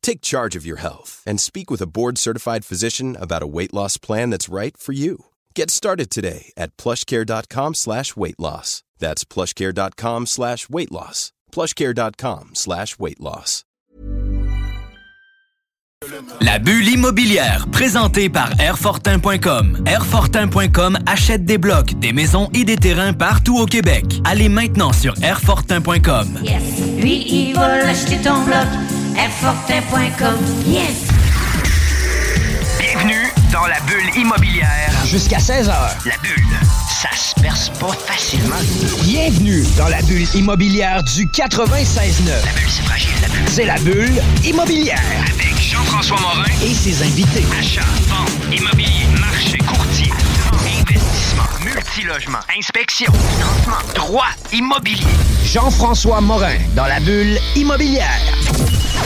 Take charge of your health and speak with a board-certified physician about a weight loss plan that's right for you. Get started today at plushcare.com slash weight loss. That's plushcare.com slash weight loss. plushcare.com slash weight loss. La bulle immobilière, présentée par Airfortin.com. Airfortin.com achète des blocs, des maisons et des terrains partout au Québec. Allez maintenant sur Airfortin.com. Yes. Lui, il va acheter ton bloc. Airfortin.com. Yes. Bienvenue dans la bulle immobilière. Jusqu'à 16h. La bulle, ça se perce pas facilement. Bienvenue dans la bulle immobilière du 96.9. La bulle, c'est fragile, la bulle. C'est la bulle immobilière. Avec Jean-François Morin. Et ses invités. Achat, vente, immobilier, marché, courtier, investissement, multilogement, inspection, financement, droit immobilier. Jean-François Morin dans la bulle immobilière.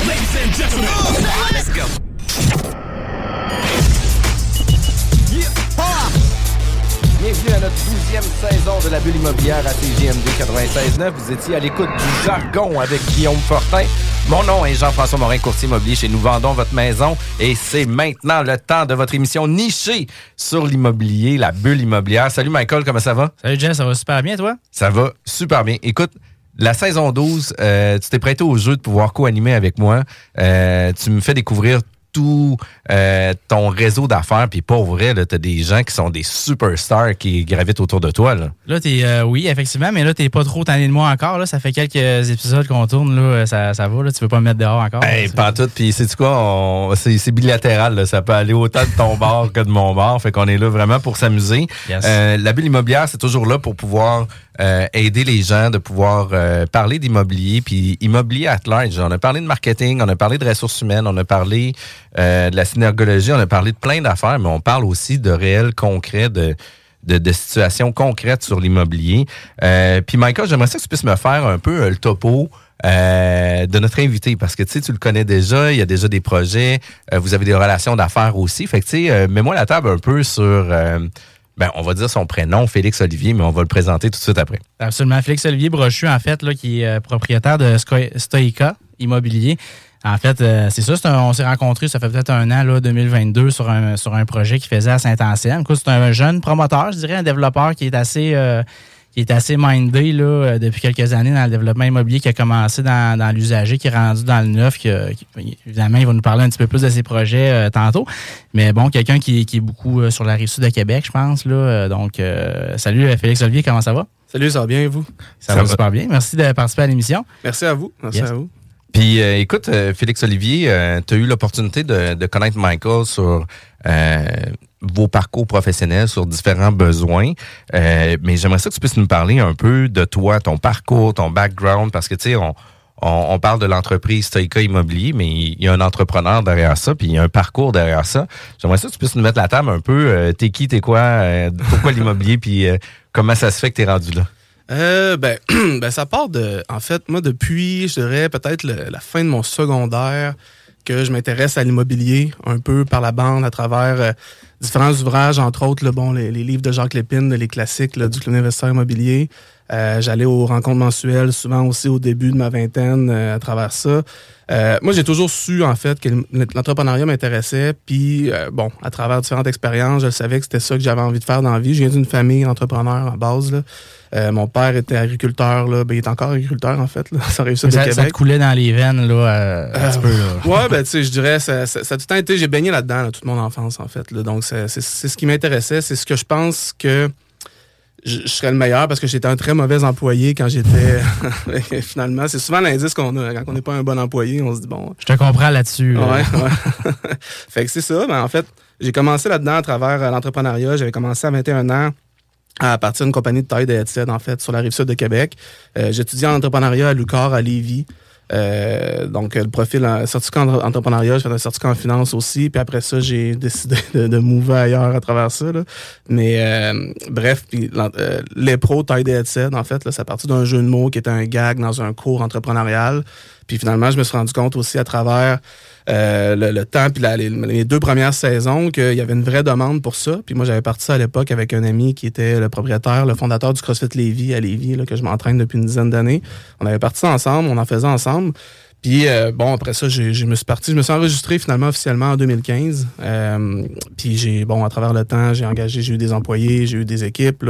Let's go. Bienvenue à notre 12e saison de la bulle immobilière à TGMD 96.9. Vous étiez à l'écoute du jargon avec Guillaume Fortin. Mon nom est Jean-François Morin, courtier immobilier chez Nous Vendons Votre Maison. Et c'est maintenant le temps de votre émission nichée sur l'immobilier, la bulle immobilière. Salut Michael, comment ça va? Salut Jen, ça va super bien toi? Ça va super bien. Écoute, la saison 12, euh, tu t'es prêté au jeu de pouvoir co-animer avec moi. Euh, tu me fais découvrir tout euh, ton réseau d'affaires, puis pour vrai, tu as des gens qui sont des superstars qui gravitent autour de toi. Là, Là, t'es, euh, oui, effectivement, mais là, t'es pas trop tanné de moi encore. Là. Ça fait quelques épisodes qu'on tourne, là, ça, ça va. Là. Tu veux pas me mettre dehors encore? Hey, là, pas tout. Puis c'est quoi, on- c'est bilatéral. là. Ça peut aller autant de ton bord que de mon bord. Fait qu'on est là vraiment pour s'amuser. Yes. Euh, la bulle immobilière, c'est toujours là pour pouvoir euh, aider les gens, de pouvoir euh, parler d'immobilier, puis immobilier at large. On a parlé de marketing, on a parlé de ressources humaines, on a parlé euh, de la synergologie, on a parlé de plein d'affaires, mais on parle aussi de réels concrets, de de, de situations concrètes sur l'immobilier. Euh, puis Michael, j'aimerais ça que tu puisses me faire un peu euh, le topo euh, de notre invité parce que tu sais, tu le connais déjà, il y a déjà des projets, euh, vous avez des relations d'affaires aussi. Fait que tu sais, euh, mets-moi la table un peu sur, euh, ben, on va dire son prénom, Félix Olivier, mais on va le présenter tout de suite après. Absolument. Félix Olivier Brochu, en fait, là, qui est euh, propriétaire de Stoica Immobilier. En fait, euh, c'est ça, on s'est rencontrés, ça fait peut-être un an, là, 2022, sur un, sur un projet qu'il faisait à. Écoute, C'est un jeune promoteur, je dirais, un développeur qui est assez, euh, qui est assez mindé là, euh, depuis quelques années dans le développement immobilier, qui a commencé dans, dans l'usager, qui est rendu dans le neuf. Qui, qui- évidemment, il va nous parler un petit peu plus de ses projets euh, tantôt. Mais bon, quelqu'un qui, qui est beaucoup euh, sur la rive sud de Québec, je pense. Là, Euh, donc, euh, salut euh, Félix Olivier, comment ça va? Salut, ça va bien et vous? Ça, va, super bien. Merci de participer à l'émission. Merci à vous. Merci Yes. à vous. Puis euh, écoute, euh, Félix Olivier, tu as eu l'opportunité de, de connaître Michael sur euh, vos parcours professionnels, sur différents besoins. Euh, mais j'aimerais ça que tu puisses nous parler un peu de toi, ton parcours, ton background, parce que tu sais, on, on, on parle de l'entreprise Stoica Immobilier, mais il y a un entrepreneur derrière ça, puis il y a un parcours derrière ça. J'aimerais ça que tu puisses nous mettre la table un peu. euh, t'es qui, t'es quoi, euh, pourquoi l'immobilier, puis euh, comment ça se fait que t'es rendu là? Euh, ben, ben, ça part de. En fait, moi, depuis, je dirais, peut-être la fin de mon secondaire, que je m'intéresse à l'immobilier, un peu par la bande, à travers euh, différents ouvrages, entre autres, là, bon, les, les livres de Jacques Lépine, les classiques là, du Club investisseur immobilier. Euh, J'allais aux rencontres mensuelles, souvent aussi au début de ma vingtaine, euh, à travers ça. Euh, moi, j'ai toujours su, en fait, que l'entrepreneuriat m'intéressait. Puis, bon, à travers différentes expériences, je savais que c'était ça que j'avais envie de faire dans la vie. Je viens d'une famille entrepreneur en base. Là. Mon père était agriculteur. Là. Ben, il est encore agriculteur, en fait. Là. Ça réussit de Ça, ça te coulait dans les veines, là, un petit peu. Là. Ouais, ben, tu sais, je dirais, ça, ça, ça a tout le temps été, j'ai baigné là-dedans, là, toute mon enfance, en fait. Là. Donc, c'est ce qui m'intéressait. C'est ce que je pense que je, je serais le meilleur parce que j'étais un très mauvais employé quand j'étais. Finalement, c'est souvent l'indice qu'on a. Quand on n'est pas un bon employé, on se dit, bon, Je te comprends là-dessus. là. Ouais, ouais. fait que c'est ça. Ben, en fait, j'ai commencé là-dedans à travers euh, l'entrepreneuriat. J'avais commencé à 21 ans à partir d'une compagnie de taille de headset, en fait, sur la rive sud de Québec. Euh, J'étudiais en entrepreneuriat à Lucar, à Lévis. Euh, donc, le profil en certificat en entrepreneuriat, j'ai fait un certificat en finance aussi. Puis après ça, j'ai décidé de, de mouver ailleurs à travers ça. là. Mais euh, bref, puis euh, les pros taille des headsets, en fait, là, ça partit d'un jeu de mots qui était un gag dans un cours entrepreneurial. Puis finalement, je me suis rendu compte aussi à travers euh, le, temps puis les, deux premières saisons qu'il y avait une vraie demande pour ça. Puis moi, j'avais parti ça à l'époque avec un ami qui était le propriétaire, le fondateur du CrossFit Lévis à Lévis, que je m'entraîne depuis une dizaine d'années. On avait parti ça ensemble, on en faisait ensemble. Puis euh, bon, après ça, je me suis parti, je me suis enregistré finalement officiellement en 2015. Euh, puis j'ai, bon, à travers le temps, j'ai engagé, j'ai eu des employés, j'ai eu des équipes.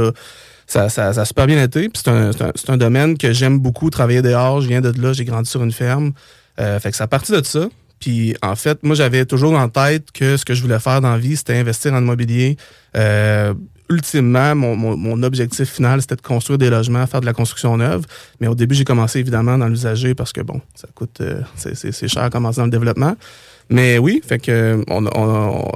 Ça, ça, a super bien été. Puis c'est un, un, domaine que j'aime beaucoup, travailler dehors. Je viens de là, j'ai grandi sur une ferme. Fait que ça a parti de ça. Puis en fait, moi, j'avais toujours en tête que ce que je voulais faire dans la vie, c'était investir en immobilier. Euh, ultimement, mon, mon, mon objectif final, c'était de construire des logements, faire de la construction neuve. Mais au début, j'ai commencé évidemment dans l'usager parce que bon, ça coûte, euh, c'est- cher à commencer dans le développement. Mais oui, fait que on- on-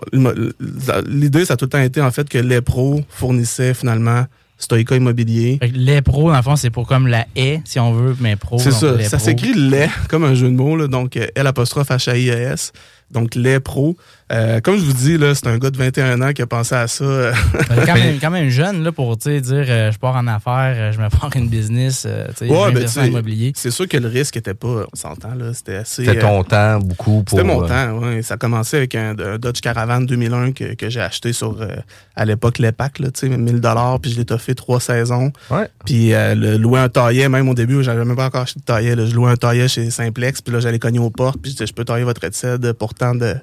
l'idée, ça a tout le temps été en fait que les pros fournissaient finalement Stoica Immobilier. Les pros, dans le fond, c'est pour comme la haie, si on veut, mais pro. C'est ça. les Ça s'écrit lait, comme un jeu de mots, là, donc euh, L apostrophe H-A-I-E-S. Donc lait pro. Euh, comme je vous dis, là, c'est un gars de 21 ans qui a pensé à ça. euh, Ben, quand, même, quand même jeune là, pour tu sais, dire euh, je pars en affaires, euh, je me pars une business, euh, tu sais, Ouais, je vais ben, immobilier. C'est sûr que le risque était pas, on s'entend, là, c'était assez. C'était euh, ton temps beaucoup pour. C'était mon euh, temps, oui. Ça a commencé avec un, un Dodge Caravan 2001 que, que j'ai acheté sur, euh, à l'époque, l'EPAC, là, tu sais, 1000 puis je l'ai toffé trois saisons. Ouais. Puis euh, le, louer un taillet, même au début, j'avais même pas encore acheté de taillet. là. Je louais un taillet chez Simplex, puis là, j'allais cogner aux portes, puis je disais, je peux tailler votre headset pour tant de...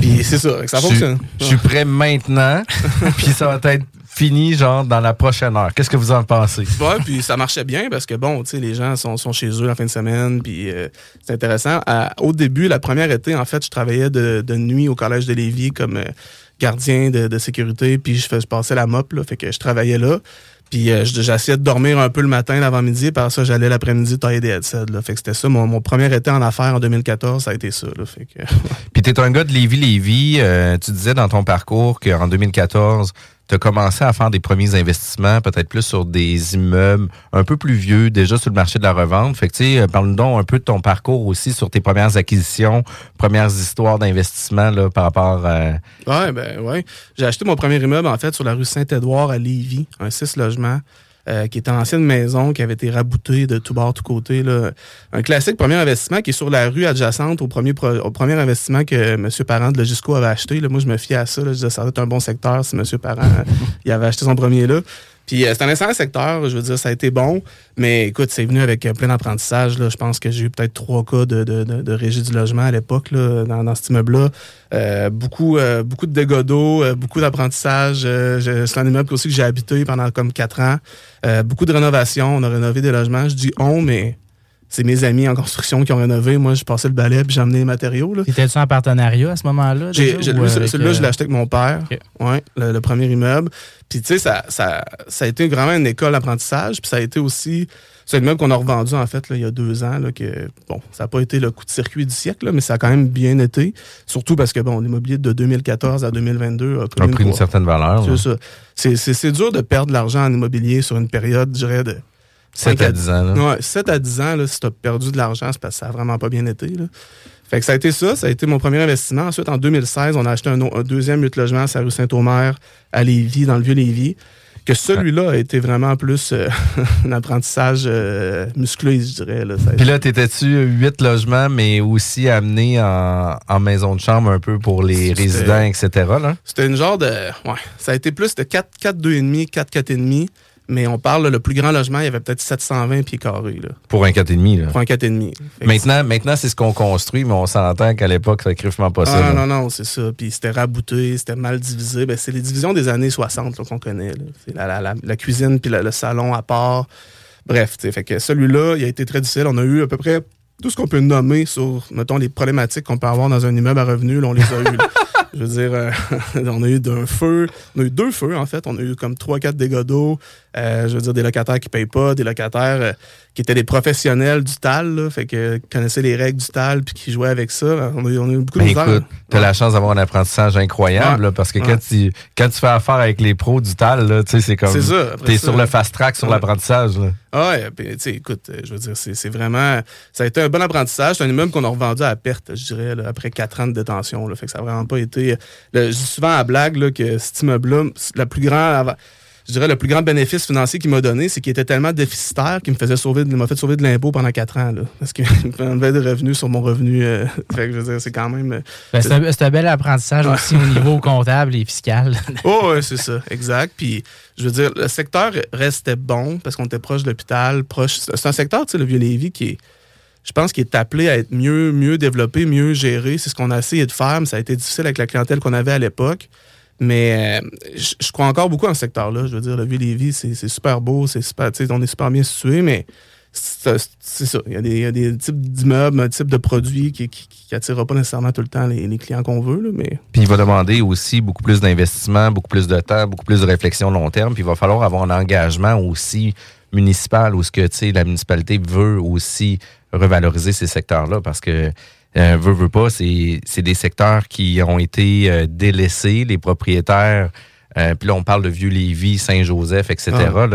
Puis c'est ça, ça fonctionne. Je suis prêt maintenant, puis ça va être fini, genre, dans la prochaine heure. Qu'est-ce que vous en pensez? Ouais, puis ça marchait bien parce que bon, tu sais, les gens sont, sont chez eux la fin de semaine, puis euh, c'est intéressant. À- au début, la première été, en fait, je travaillais de, de nuit au collège de Lévis comme euh, gardien de, de sécurité, puis je, je passais la mop, là, fait que je travaillais là. Puis euh, je- j'essayais de dormir un peu le matin, l'avant-midi, par ça, j'allais l'après-midi tailler des headsets. Là. Fait que c'était ça, mon, mon premier été en affaires en 2014, ça a été ça. Là. Fait que, Puis t'es un gars de Lévis-Lévis. euh, tu disais dans ton parcours qu'en 2014, tu as commencé à faire des premiers investissements, peut-être plus sur des immeubles un peu plus vieux, déjà sur le marché de la revente. Fait que, tu sais, parle-nous donc un peu de ton parcours aussi sur tes premières acquisitions, premières histoires d'investissement là, par rapport à... Ouais, ben ouais. J'ai acheté mon premier immeuble, en fait, sur la rue Saint-Édouard à Lévis, un 6 logements, euh, qui était une ancienne maison qui avait été raboutée de tout bord, tout côté. Là. Un classique premier investissement qui est sur la rue adjacente au premier, premier investissement que M. Parent de Logisco avait acheté. Là. Moi, je me fiais à ça. Là. Je disais, ça être un bon secteur si M. Parent euh, il avait acheté son premier là. Puis euh, c'est un excellent secteur, je veux dire, ça a été bon, mais écoute, c'est venu avec euh, plein d'apprentissage. Je pense que j'ai eu peut-être trois cas de, de, de, de régie du logement à l'époque dans, dans cet immeuble-là. Euh, beaucoup, euh, beaucoup de dégâts d'eau, euh, beaucoup d'apprentissage. C'est un immeuble aussi que j'ai habité pendant comme quatre ans. Beaucoup de rénovations. On a rénové des logements. Je dis on, mais c'est mes amis en construction qui ont rénové. Moi, je passais le balai puis j'ai amené les matériaux. Là. Étais-tu en partenariat à ce moment-là? Avec, celui-là, euh, je l'ai acheté avec mon père. Ok. Ouais, le, le premier immeuble. Puis, tu sais, ça, ça, ça a été vraiment une école d'apprentissage. Puis, ça a été aussi. C'est un immeuble qu'on a revendu, en fait, là, il y a deux ans. Là, que, bon, ça n'a pas été le coup de circuit du siècle, là, mais ça a quand même bien été. Surtout parce que, bon, l'immobilier de 2014 à 2022 a pris une certaine valeur. là. C'est ça. C'est, c'est, c'est dur de perdre de l'argent en immobilier sur une période, je dirais, de 7 cinq à 10 ans. là. Ouais, 7 à 10 ans, là, si tu as perdu de l'argent, c'est parce que ça n'a vraiment pas bien été. Là. Fait que ça a été ça, ça a été mon premier investissement. Ensuite, en 2016, on a acheté un, un deuxième huit logements à la rue Saint-Omer, à Lévis, dans le Vieux-Lévis. Que celui-là a été vraiment plus euh, un apprentissage euh, musclé, je dirais. Là. Puis là, t'étais-tu huit logements, mais aussi amené en, en maison de chambre un peu pour les résidents, etc. C'était une genre de. Ouais. Ça a été plus de 4, 4, 2,5, 4, 4,5. Mais on parle, là, le plus grand logement, il y avait peut-être 720 pieds carrés. Là, Pour un 4,5. Là. pour un 4,5. Fait que Maintenant, maintenant c'est ce qu'on construit, mais on s'entend qu'à l'époque, ça crivement pas ça. Ah, non, non, non, c'est ça. Puis c'était rabouté, c'était mal divisé. Ben, c'est les divisions des années 60 là, qu'on connaît. C'est la, la- la- la cuisine puis le, salon à part. Bref, fait que celui-là, il a été très difficile. On a eu à peu près tout ce qu'on peut nommer sur, mettons, les problématiques qu'on peut avoir dans un immeuble à revenus. là, on les a eu. là. Je veux dire, euh, on a eu d'un feu, on a eu deux feux en fait. On a eu comme trois, quatre dégâts d'eau. Euh, je veux dire, des locataires qui payent pas, des locataires euh, qui étaient des professionnels du TAL, là, fait que connaissaient les règles du TAL puis qui jouaient avec ça. On a eu, on a eu beaucoup Ben, de misère. écoute, tu as la chance d'avoir un apprentissage incroyable Ouais. là, parce que Ouais. quand, tu, quand tu fais affaire avec les pros du TAL, tu c'est comme. T'es ça. sur le fast track sur l'apprentissage. Ah ouais, puis, tu sais, écoute, euh, je veux dire, c'est c'est vraiment. Ça a été un bon apprentissage. C'est un immeuble qu'on a revendu à perte, je dirais, là, après quatre ans de détention. Là, fait que ça n'a vraiment pas été. je dis souvent à blague là, que cet immeuble-là, la plus grande. Je dirais le plus grand bénéfice financier qu'il m'a donné, c'est qu'il était tellement déficitaire qu'il me faisait sauver, m'a fait sauver de l'impôt pendant quatre ans. Là, parce qu'il me enlevait des revenus sur mon revenu. euh, fait que je veux dire, c'est quand même. euh, Ben, c'est un, bel apprentissage Ouais. aussi au niveau comptable et fiscal. Oh, ouais, c'est ça, exact. Puis, je veux dire, le secteur restait bon parce qu'on était proche de l'hôpital, proche. C'est un secteur, tu sais, le Vieux-Lévis, qui est, je pense, qui est appelé à être mieux, mieux développé, mieux géré. C'est ce qu'on a essayé de faire, mais ça a été difficile avec la clientèle qu'on avait à l'époque. Mais euh, je, crois encore beaucoup en ce secteur-là. Je veux dire, le Vieux-Lévis, c'est c'est super beau, c'est super, on est super bien situé, mais c'est ça. Il y, a des, y des types d'immeubles, un type de produits qui, qui, qui attirera pas nécessairement tout le temps les, clients qu'on veut, là, mais. Puis il va demander aussi beaucoup plus d'investissement, beaucoup plus de temps, beaucoup plus de réflexion long terme. Puis il va falloir avoir un engagement aussi municipal où ce que la municipalité veut aussi revaloriser ces secteurs-là parce que euh, veut veut pas, c'est des secteurs qui ont été euh, délaissés, les propriétaires. euh, puis là, on parle de Vieux-Lévis, Saint-Joseph, etc. Ah,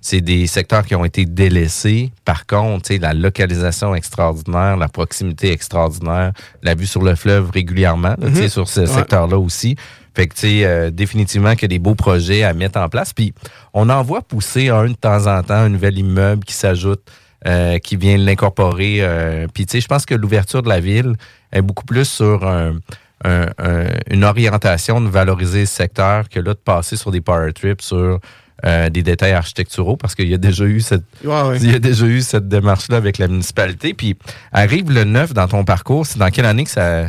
c'est des secteurs qui ont été délaissés. Par contre, la localisation extraordinaire, la proximité extraordinaire, la vue sur le fleuve régulièrement, là, Mhm. sur ce Ouais. secteur-là aussi. Fait que, tu euh, définitivement qu'il y a des beaux projets à mettre en place. Puis, on en voit pousser un de temps en temps, un nouvel immeuble qui s'ajoute, euh, qui vient l'incorporer. euh, puis, tu sais, je pense que l'ouverture de la ville est beaucoup plus sur un- un- un- une orientation de valoriser le secteur que là, de passer sur des power trips, sur euh, des détails architecturaux, parce qu'il y a déjà eu cette, Ouais, ouais. il y a déjà eu cette démarche-là avec la municipalité. Puis, arrive le neuf dans ton parcours. C'est dans quelle année que ça...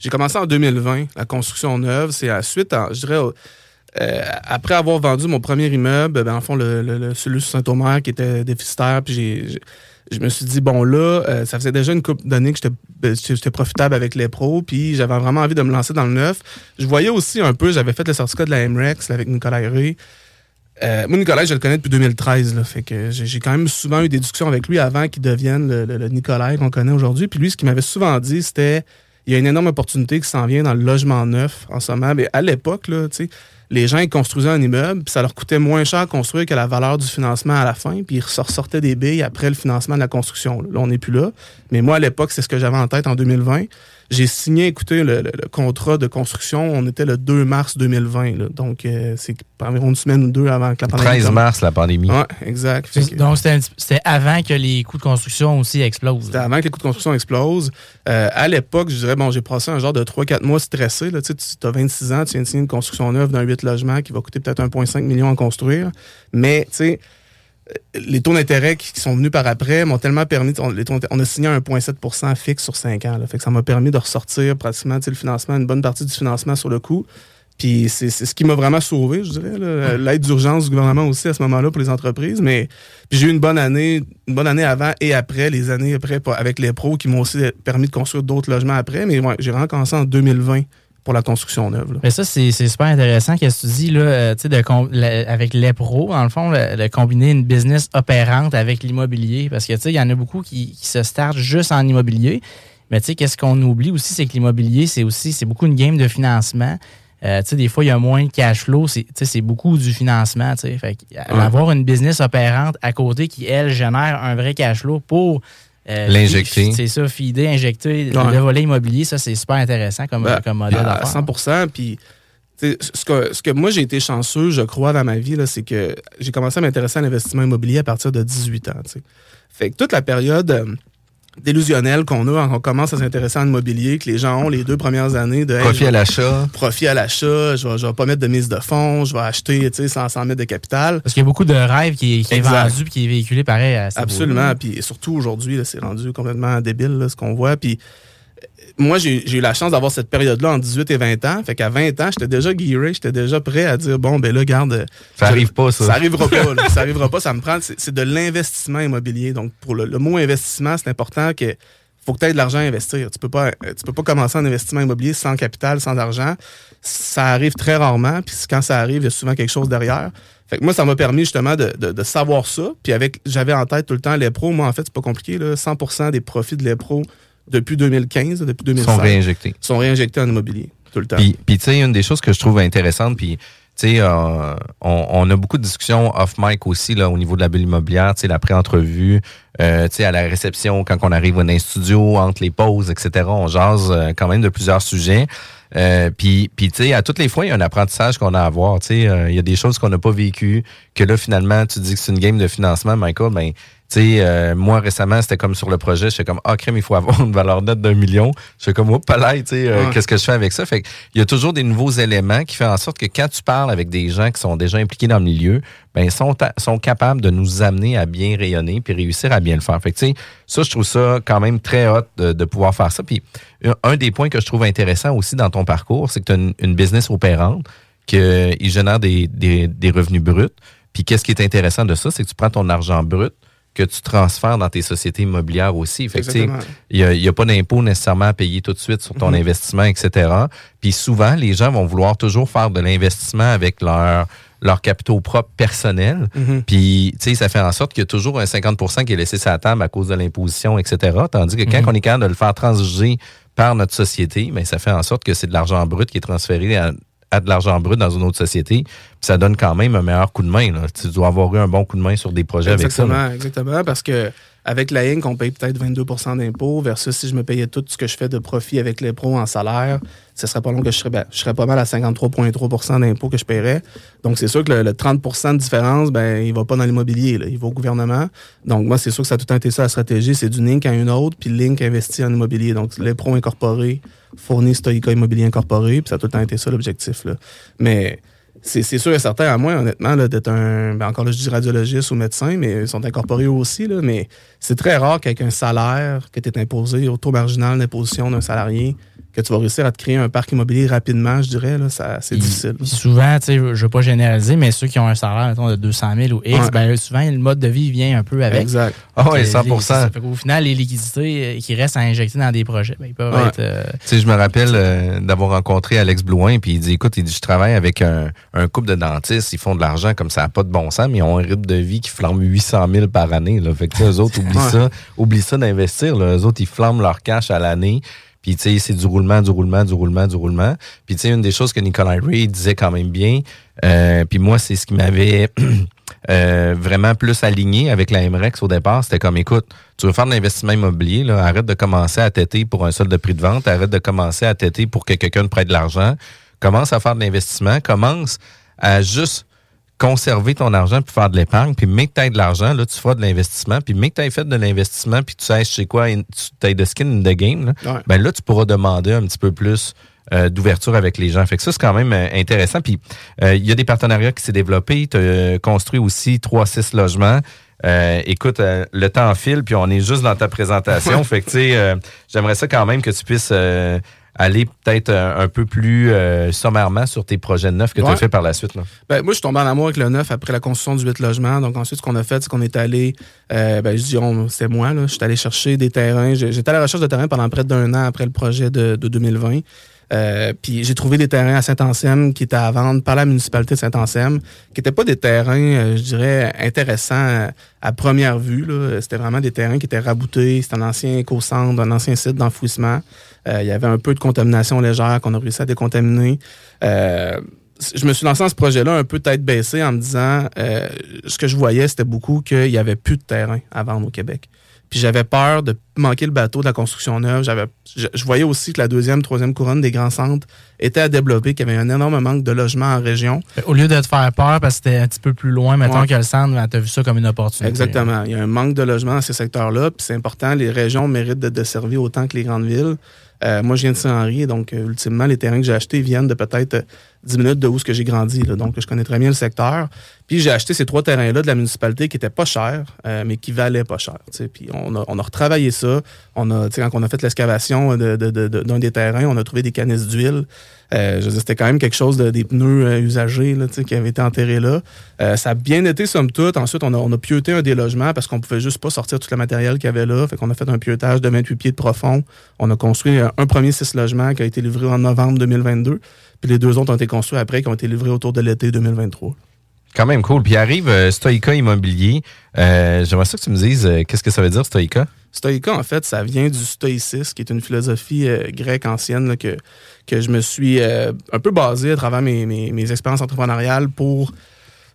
J'ai commencé en 2020, la construction neuve. C'est à suite, je dirais, euh, après avoir vendu mon premier immeuble, ben, en fond, le, celui sur Saint-Omer qui était déficitaire, puis j'ai, je me suis dit, bon, là, euh, ça faisait déjà une couple d'années que j'étais, ben, j'étais profitable avec les pros, puis j'avais vraiment envie de me lancer dans le neuf. Je voyais aussi un peu, j'avais fait le certificat de la MREX avec Nicolas Ray. Euh, moi, Nicolas, je le connais depuis 2013. Là, fait que j'ai quand même souvent eu des discussions avec lui avant qu'il devienne le, le, le Nicolas qu'on connaît aujourd'hui. Puis lui, ce qu'il m'avait souvent dit, c'était il y a une énorme opportunité qui s'en vient dans le logement neuf en ce moment. Mais à l'époque, là, tu sais, les gens ils construisaient un immeuble, puis ça leur coûtait moins cher à construire que la valeur du financement à la fin, puis ils ressortaient des billes après le financement de la construction. Là, on n'est plus là. Mais moi, à l'époque, c'est ce que j'avais en tête en 2020. J'ai signé, écoutez, le, le- le contrat de construction, on était le 2 mars 2020. là. donc, euh, c'est environ une semaine ou deux avant que la pandémie 13 commence. mars, la pandémie. Ouais, exact. Que- Donc, c'était un petit- c'était avant que les coûts de construction aussi explosent. C'était avant que les coûts de construction explosent. Euh, à l'époque, je dirais, bon, j'ai passé un genre de 3-4 mois stressé. Là. Tu as 26 ans, tu viens de signer une construction neuve d'un 8 logements qui va coûter peut-être 1,5 million à construire. Mais, tu sais, les taux d'intérêt qui sont venus par après m'ont tellement permis. On, les taux d'inté- on a signé un 1,7% fixe sur 5 ans. Là. Fait que ça m'a permis de ressortir pratiquement le financement, une bonne partie du financement sur le coup. Puis c'est ce qui m'a vraiment sauvé, je dirais. L'aide d'urgence du gouvernement aussi à ce moment-là pour les entreprises. Mais puis j'ai eu une bonne année, une bonne année avant et après, les années après avec les pros qui m'ont aussi permis de construire d'autres logements après. Mais ouais, j'ai vraiment commencé en 2020 pour la construction neuve. là. Mais ça, c'est super intéressant qu'est-ce que tu dis, là, euh, tu sais, de la- avec les pros, dans le fond, de combiner une business opérante avec l'immobilier. Parce que, tu sais, il y en a beaucoup qui, qui se startent juste en immobilier. Mais, tu sais, qu'est-ce qu'on oublie aussi, c'est que l'immobilier, c'est aussi, c'est beaucoup une game de financement. Euh, tu sais, des fois, il y a moins de cash flow. C'est, tu sais, c'est beaucoup du financement, tu sais. Fait euh, avoir une business opérante à côté qui, elle, génère un vrai cash flow pour... euh, L'injecter. C'est ça, fider, injecter Ouais. le volet immobilier. Ça, c'est super intéressant comme, Ben, comme modèle à d'affaires. 100 Puis, tu sais, ce que, ce que moi, j'ai été chanceux, je crois, dans ma vie, là, c'est que j'ai commencé à m'intéresser à l'investissement immobilier à partir de 18 ans. tu sais. Fait que toute la période délusionnelle qu'on a quand on commence à s'intéresser à l'immobilier, que les gens ont les deux premières années de hey, Profit à l'achat. profit à l'achat, je vais, je vais pas mettre de mise de fonds, je vais acheter tu sais, sans, sans mettre de capital. Parce qu'il y a beaucoup de rêves qui, qui est vendu et qui est véhiculé pareil à ce Absolument. Puis surtout aujourd'hui, là, c'est rendu complètement débile là, ce qu'on voit. Puis moi, j'ai eu la chance d'avoir cette période-là en 18 et 20 ans. Fait qu'à 20 ans, j'étais déjà gearé, j'étais déjà prêt à dire bon, ben là, garde. euh, Ça je- arrive pas, ça. Ça arrivera pas. là. ça arrivera pas. Ça me prend. C'est de l'investissement immobilier. Donc, pour le, le mot investissement, c'est important que faut que tu aies de l'argent à investir. Tu peux pas, euh, tu peux pas commencer un investissement immobilier sans capital, sans argent. Ça arrive très rarement, puis quand ça arrive, il y a souvent quelque chose derrière. Fait que moi, ça m'a permis justement de, de, de savoir ça. Puis avec, j'avais en tête tout le temps les pros. Moi, en fait, c'est pas compliqué. Là, 100% des profits de les pros depuis 2015, depuis 2016, Sont réinjectés. sont réinjectés en immobilier tout le temps. Puis, puis tu sais, une des choses que je trouve intéressante, puis tu sais, euh, on, on a beaucoup de discussions off-mic aussi là, au niveau de la bulle immobilière, tu sais, la pré-entrevue, euh, tu sais, à la réception, quand on arrive dans un studio, entre les pauses, etc., on jase euh, quand même de plusieurs sujets. Euh, puis, puis tu sais, à toutes les fois, il y a un apprentissage qu'on a à avoir. Tu sais, euh, il y a des choses qu'on n'a pas vécues, que là, finalement, tu dis que c'est une game de financement, Michael, ben, tu sais, euh, moi, récemment, c'était comme sur le projet, je fais comme, ah, crème, il faut avoir une valeur nette d'un million. Je fais comme, oh, palais, tu sais, euh, qu'est-ce que je fais avec ça? Fait il y a toujours des nouveaux éléments qui font en sorte que quand tu parles avec des gens qui sont déjà impliqués dans le milieu, ben, ils sont, sont capables de nous amener à bien rayonner puis réussir à bien le faire. Fait que, tu sais, ça, je trouve ça quand même très hot de, de pouvoir faire ça. Puis, un- un des points que je trouve intéressant aussi dans ton parcours, c'est que tu as une, une business opérante, qu'il génère des, des, des revenus bruts. Puis, qu'est-ce qui est intéressant de ça, c'est que tu prends ton argent brut, que tu transfères dans tes sociétés immobilières aussi. Fait il n'y a, pas d'impôt nécessairement à payer tout de suite sur ton Mhm. investissement, etc. Puis souvent, les gens vont vouloir toujours faire de l'investissement avec leur leurs capitaux propres personnels. Mhm. Puis, tu sais, ça fait en sorte qu'il y a toujours un 50% qui est laissé sur la table à cause de l'imposition, etc. Tandis que quand Mhm. on est capable de le faire transiger par notre société, mais ça fait en sorte que c'est de l'argent brut qui est transféré à, à de l'argent brut dans une autre société. Puis ça donne quand même un meilleur coup de main. Là. Tu dois avoir eu un bon coup de main sur des projets avec ça. Exactement, exactement, parce que avec la Inc, on paye peut-être 22% d'impôts versus si je me payais tout ce que je fais de profit avec les pros en salaire, ce serait pas long que je serais, ben, je serais pas mal à 53,3% d'impôts que je paierais. Donc, c'est sûr que le, le 30% de différence, ben, il va pas dans l'immobilier, il va au gouvernement. Donc, moi, c'est sûr que ça a tout le temps été ça la stratégie, c'est d'une Inc à une autre, puis Link investit en immobilier. Donc, les pros incorporés fournissent Stoica Immobilier Incorporé, puis ça a tout le temps été ça l'objectif. Mais c'est sûr et certain, à moi, honnêtement, d'être un. ben, encore là, je dis radiologiste ou médecin, mais ils sont incorporés aussi. Là, mais c'est très rare qu'avec un salaire que tu es imposé au taux marginal d'imposition d'un salarié, que tu vas réussir à te créer un parc immobilier rapidement, je dirais. Là, ça, c'est difficile. souvent, tu sais, je veux pas généraliser, mais ceux qui ont un salaire, mettons, de 200 000 ou X, Ouais. ben, souvent, le mode de vie vient un peu avec. Exact. Ah ouais, Euh, 100 les- c'est ça. Fait qu'au final, les liquidités euh, qui restent à injecter dans des projets, ben, ils peuvent Ouais. être. euh, Tu sais, je me rappelle euh, d'avoir rencontré Alex Blouin, puis il dit, écoute, il dit, je travaille avec un, un couple de dentistes, ils font de l'argent comme ça n'a pas de bon sens, mais ils ont un rythme de vie qui flambe 800 000 par année. Là. Fait que, eux autres, oublient Ouais. ça, oublient ça d'investir. Là. Eux autres, ils flambent leur cash à l'année. Puis, tu sais, c'est du roulement, du roulement, du roulement, du roulement. Puis, tu sais, une des choses que Nicolas Ray disait quand même bien, euh, puis moi, c'est ce qui m'avait euh, vraiment plus aligné avec la MREX au départ. C'était comme, écoute, tu veux faire de l'investissement immobilier, là, arrête de commencer à têter pour un solde de prix de vente, arrête de commencer à têter pour que quelqu'un te prête de l'argent. Commence à faire de l'investissement, commence à juste conserver ton argent puis faire de l'épargne, puis mec que tu de l'argent, là, tu feras de l'investissement, puis mec que tu fait de l'investissement, puis tu sais, sais quoi, tu as de skin in the game, là, Ouais. ben là, tu pourras demander un petit peu plus euh, d'ouverture avec les gens. Fait que ça, c'est quand même euh, intéressant. Puis, euh, il y a des partenariats qui s'est développé. Tu as construit aussi 3-6 logements. Euh, écoute, le temps file, puis on est juste dans ta présentation. fait que, tu sais, euh, j'aimerais ça quand même que tu puisses euh, aller peut-être euh, un peu plus euh, sommairement sur tes projets neufs que tu as fait par la suite. Là. Ben, moi, je suis tombé en amour avec le neuf après la construction du 8 logements. Donc, ensuite, ce qu'on a fait, c'est qu'on est allé, euh, ben, je dis, on, c'était moi, là. Je suis allé chercher des terrains. J'étais à la recherche de terrains pendant près d'un an après le projet de, de 2020. Euh, puis j'ai trouvé des terrains à Saint-Anselme qui étaient à vendre par la municipalité de Saint-Anselme, qui n'étaient pas des terrains, euh, je dirais, intéressants à, à première vue. là. C'était vraiment des terrains qui étaient raboutés. C'était un ancien éco-centre, un ancien site d'enfouissement. Euh, il y avait un peu de contamination légère qu'on a réussi à décontaminer. Euh, je me suis lancé dans ce projet-là un peu tête baissée en me disant, euh, ce que je voyais, c'était beaucoup qu'il y avait plus de terrain à vendre au Québec. Puis j'avais peur de manquer le bateau de la construction neuve. J'avais, je, je voyais aussi que la deuxième, troisième couronne des grands centres était à développer, qu'il y avait un énorme manque de logements en région. Au lieu de te faire peur parce que c'était un petit peu plus loin, mettons Ouais. que le centre, ben, t'as vu ça comme une opportunité. Exactement. Il y a un manque de logements dans ces secteurs-là, puis c'est important. Les régions méritent d'être desservies autant que les grandes villes. Euh, moi, je viens de Saint-Henri, donc euh, ultimement, les terrains que j'ai achetés viennent de peut-être 10 minutes de où ce que j'ai grandi. Donc, je connais très bien le secteur. Puis, j'ai acheté ces trois terrains-là de la municipalité qui étaient pas chers, euh, mais qui valaient pas cher. Puis, on a, on a retravaillé ça. On a, quand on a fait l'excavation d'un des terrains, on a trouvé des canisses d'huile. Euh, je c'était quand même quelque chose de, des pneus euh, usagés là, qui avaient été enterrés là. Euh, ça a bien été, somme toute. Ensuite, on a, on a pieuté un des logements parce qu'on pouvait juste pas sortir tout le matériel qu'il y avait là. Fait qu'on a fait un pieutage de 28 pieds de profond. On a construit euh, un premier six logements qui a été livré en novembre 2022. Puis les deux autres ont été construits après, qui ont été livrés autour de l'été 2023. Quand même cool. Puis arrive euh, Stoïca Immobilier. Euh, J'aimerais ça que tu me dises euh, qu'est-ce que ça veut dire, Stoïca? Stoïca, en fait, ça vient du stoïcisme, qui est une philosophie euh, grecque ancienne là, que, que je me suis un peu basé à travers mes, mes, mes expériences entrepreneuriales pour.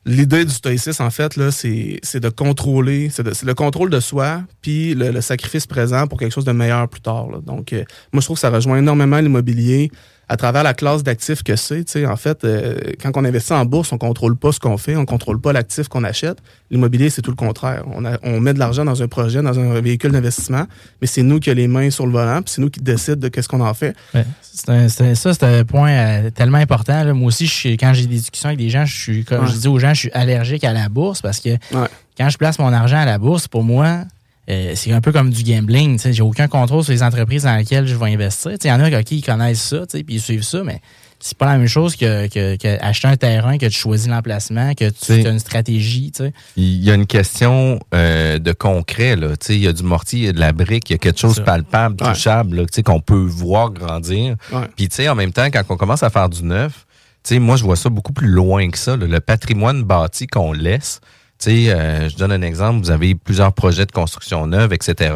L'idée du stoïcisme, en fait, là, c'est de contrôler, c'est le contrôle de soi, puis le, le sacrifice présent pour quelque chose de meilleur plus tard. là. Donc, euh, moi, je trouve que ça rejoint énormément l'immobilier à travers la classe d'actifs que c'est. Tu sais, En fait, euh, quand on investit en bourse, on contrôle pas ce qu'on fait, on contrôle pas l'actif qu'on achète. L'immobilier, c'est tout le contraire. On, a- on met de l'argent dans un projet, dans un véhicule d'investissement, mais c'est nous qui avons les mains sur le volant, puis c'est nous qui décident de qu'est-ce qu'on en fait. Ouais. Un- ça, c'est un point euh, tellement important. là. Moi aussi, je quand j'ai des discussions avec des gens, je suis, comme Ouais. je dis aux gens, je suis allergique à la bourse parce que Ouais. quand je place mon argent à la bourse, pour moi, euh, c'est un peu comme du gambling. tu sais. J'ai aucun contrôle sur les entreprises dans lesquelles je vais investir. Tu sais, Il y en a qui connaissent ça, tu sais, puis ils suivent ça, mais c'est pas la même chose que, que, que acheter un terrain, que tu choisis l'emplacement, que tu C'est- as une stratégie. tu sais. Il y a une question euh, de concret. Là. Tu sais, Il y a du mortier, il y a de la brique, il y a quelque chose Ça. palpable, Ouais. touchable, là, tu sais, qu'on peut voir grandir. Ouais. Puis tu sais, en même temps, quand on commence à faire du neuf, tu sais, moi, je vois ça beaucoup plus loin que ça. là. Le patrimoine bâti qu'on laisse. Tu sais, euh, je donne un exemple. Vous avez plusieurs projets de construction neuve, etc.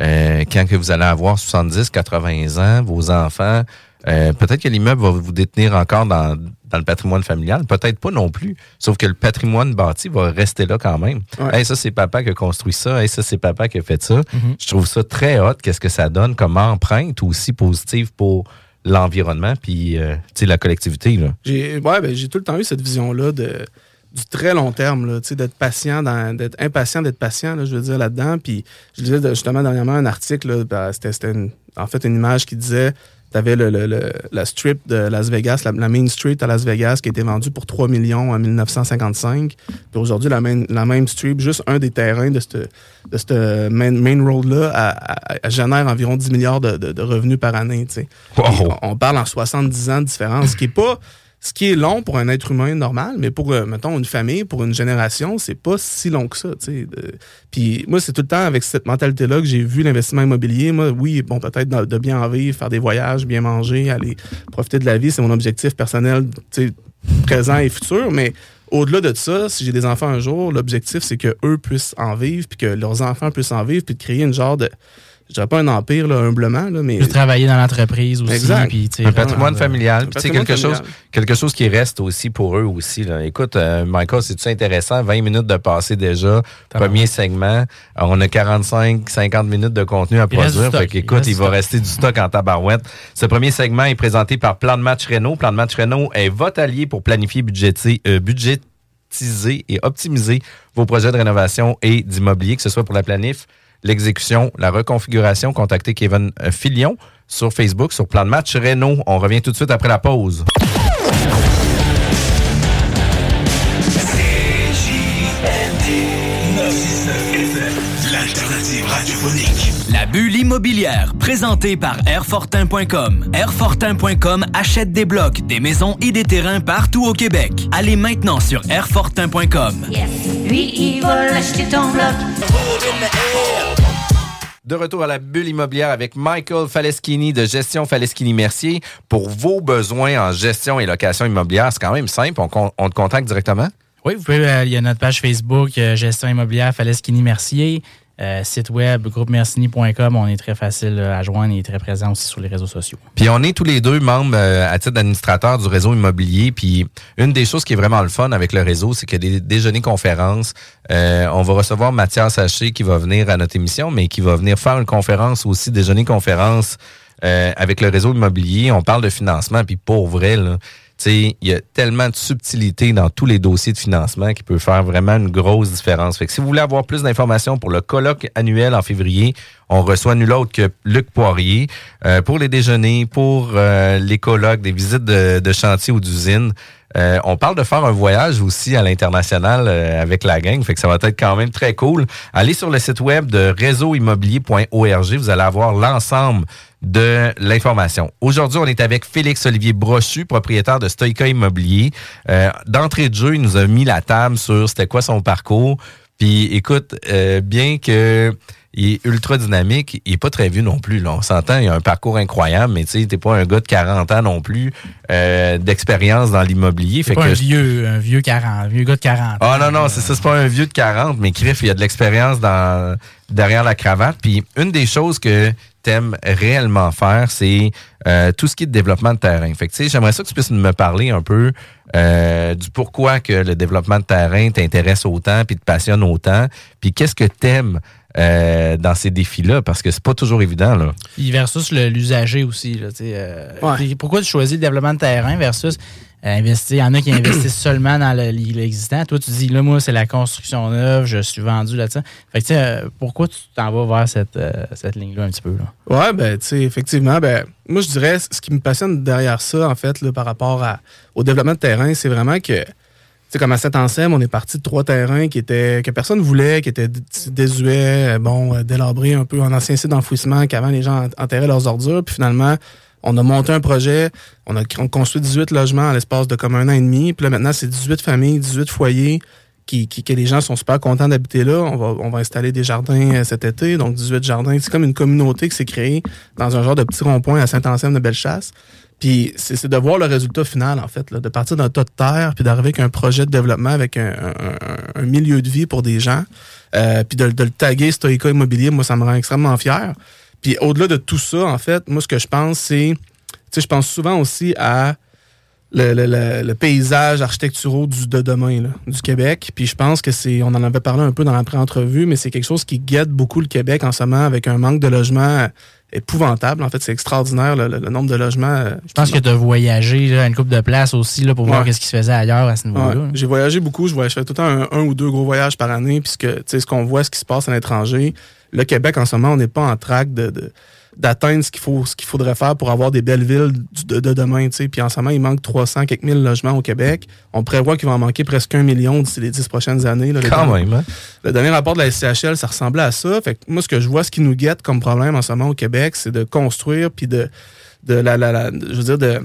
Euh, quand que vous allez avoir 70, 80 ans, vos enfants, euh, peut-être que l'immeuble va vous détenir encore dans, dans le patrimoine familial. Peut-être pas non plus. Sauf que le patrimoine bâti va rester là quand même. Ouais. Hey, ça, c'est papa qui a construit ça. Hey, ça, c'est papa qui a fait ça. Je trouve ça très hot. Qu'est-ce que ça donne comme empreinte aussi positive pour l'environnement puis euh, la collectivité. J'ai ouais, ben, j'ai tout le temps eu cette vision-là de du très long terme, d'être patient, d'être impatient, d'être patient, là, je veux dire, là-dedans. Puis je lisais justement dernièrement un article, ben, c'était en fait une image qui disait tu avais le, le- le- la strip de Las Vegas, la, la Main Street à Las Vegas, qui a été vendue pour 3 millions en 1955. Puis aujourd'hui, la même, la même strip, juste un des terrains de cette, de cette main, main road-là, génère environ 10 milliards de, de- de revenus par année. Wow. On, on parle en 70 ans de différence, ce qui est pas ce qui est long pour un être humain normal, mais pour, euh, mettons, une famille, pour une génération, c'est pas si long que ça. tu sais. De- Puis moi, c'est tout le temps avec cette mentalité-là que j'ai vu l'investissement immobilier. Moi, oui, bon, peut-être de, bien en vivre, faire des voyages, bien manger, aller profiter de la vie, c'est mon objectif personnel, présent et futur, mais au-delà de ça, si j'ai des enfants un jour, l'objectif, c'est que eux puissent en vivre, puis que leurs enfants puissent en vivre, puis de créer une genre de, je dirais pas un empire, là, humblement, là, mais... Puis travailler dans l'entreprise aussi. Exact. puis, tu sais, Un vraiment, patrimoine euh, familial. Puis, tu sais, patrimoine quelque chose, quelque chose qui reste aussi pour eux aussi. Là. Écoute, euh, Michael, c'est-tu intéressant? 20 minutes de passer déjà. Premier segment. Alors, on a 45, 50 minutes de contenu à Il reste produire. du stock. Fait qu'écoute, Il va rester du stock en tabarouette. Ce premier segment est présenté par Plan de match Renault. Plan de match Renault est votre allié pour planifier, budgéter, euh, budgétiser et optimiser vos projets de rénovation et d'immobilier, que ce soit pour la planif, l'exécution, la reconfiguration. Contactez Kevin euh, Filion sur Facebook, sur Plan de match Renault. On revient tout de suite après la pause. L'alternative radiophonique. La bulle immobilière, présentée par Airfortin.com. Airfortin.com achète des blocs, des maisons et des terrains partout au Québec. Allez maintenant sur Airfortin.com. Lui, il va l'acheter ton bloc. De retour à la bulle immobilière avec Michael Faleschini de Gestion Faleschini Mercier. Pour vos besoins en gestion et location immobilière, c'est quand même simple. On, te contacte directement? Oui, vous pouvez, euh, il y a notre page Facebook, euh, Gestion immobilière Falesquini Mercier. Euh, site web, groupemercini.com. On est très facile euh, à joindre et très présent aussi sur les réseaux sociaux. Puis on est tous les deux membres euh, à titre d'administrateur du réseau immobilier. Puis une des choses qui est vraiment le fun avec le réseau, c'est que des déjeuners conférences, euh, on va recevoir Mathias Haché qui va venir à notre émission, mais qui va venir faire une conférence aussi, déjeuner conférence euh, avec le réseau immobilier. On parle de financement, puis pour vrai, là, il y a tellement de subtilité dans tous les dossiers de financement qui peut faire vraiment une grosse différence. Fait si vous voulez avoir plus d'informations pour le colloque annuel en février, on reçoit nul autre que Luc Poirier euh, pour les déjeuners, pour euh, les colloques, des visites de, de chantier ou d'usine. Euh, on parle de faire un voyage aussi à l'international euh, avec la gang, fait que ça va être quand même très cool. Allez sur le site web de réseauimmobilier.org, vous allez avoir l'ensemble de l'information. Aujourd'hui, on est avec Félix Olivier Brochu, propriétaire de Stoica Immobilier. Euh, D'entrée de jeu, il nous a mis la table sur c'était quoi son parcours. Puis écoute, euh, bien que il est ultra dynamique, il est pas très vieux non plus. Là. On s'entend, il a un parcours incroyable, mais tu sais, t'es pas un gars de 40 ans non plus euh, d'expérience dans l'immobilier. C'est pas un vieux, un vieux 40, un vieux gars de 40 Ah non, non, c'est ça, c'est pas un vieux de 40, mais Criff, il a de l'expérience dans derrière la cravate. Puis une des choses que t'aimes réellement faire, c'est euh, tout ce qui est de développement de terrain. Fait que tu sais, j'aimerais ça que tu puisses me parler un peu euh, du pourquoi que le développement de terrain t'intéresse autant puis te passionne autant. Puis qu'est-ce que t'aimes euh, dans ces défis-là, parce que c'est pas toujours évident. Là. Puis versus l'usager aussi. Là, tu sais, euh, Pourquoi tu choisis le développement de terrain versus investir? Il y en a qui investissent seulement dans le- l'existant. Toi, tu dis, là, moi, c'est la construction neuve, je suis vendu là-dessus. Fait que, tu sais, euh, pourquoi tu t'en vas vers cette, euh, cette ligne-là un petit peu? Là? Ouais, ben, tu sais, effectivement, ben, moi, je dirais, ce qui me passionne derrière ça, en fait, là, par rapport au développement de terrain, c'est vraiment que, tu sais, comme à Saint-Anselme, on est parti de trois terrains qui étaient, que personne voulait, qui étaient désuets, euh, bon, euh, délabrés un peu en ancien site d'enfouissement, qu'avant les gens en- enterraient leurs ordures, puis finalement, on a monté un projet, on a on a construit 18 logements à l'espace de comme un an et demi, puis là, maintenant, c'est 18 familles, 18 foyers, qui, qui- que les gens sont super contents d'habiter là. On va, on va installer des jardins euh, cet été, donc 18 jardins. C'est comme une communauté qui s'est créée dans un genre de petit rond-point à Saint-Anselme de Bellechasse. Puis c'est c'est de voir le résultat final, en fait, de partir d'un tas de terre, puis d'arriver avec un projet de développement, avec un, un- un milieu de vie pour des gens, euh, puis de, de le taguer Stoica Immobilier, moi, ça me rend extrêmement fier. Puis au-delà de tout ça, en fait, moi, ce que je pense, c'est, tu sais, je pense souvent aussi à le, le- le- le paysage architecturaux du, de demain là, du Québec. Puis je pense que c'est, on en avait parlé un peu dans la pré-entrevue, mais c'est quelque chose qui guette beaucoup le Québec en ce moment avec un manque de logements épouvantable. En fait, c'est extraordinaire le, le- le nombre de logements. euh, Je pense que tu as voyagé là, à une couple de places aussi là, pour voir ce qui se faisait ailleurs à ce niveau-là. Ouais. J'ai voyagé beaucoup. Je voyage je fais tout le temps un, un ou deux gros voyages par année. Puisque, tu sais, ce qu'on voit, ce qui se passe à l'étranger, le Québec, en ce moment, on n'est pas en track de, de- d'atteindre ce qu'il faut, ce qu'il faudrait faire pour avoir des belles villes de, de demain, tu sais. Puis en ce moment, il manque 300 quelques mille logements au Québec. On prévoit qu'il va en manquer presque un million d'ici les dix prochaines années. là. Le Quand dernier- même, hein? le dernier rapport de la SCHL, ça ressemblait à ça. Fait que moi, ce que je vois, ce qui nous guette comme problème en ce moment au Québec, c'est de construire puis de, de la, la, la- je veux dire, de,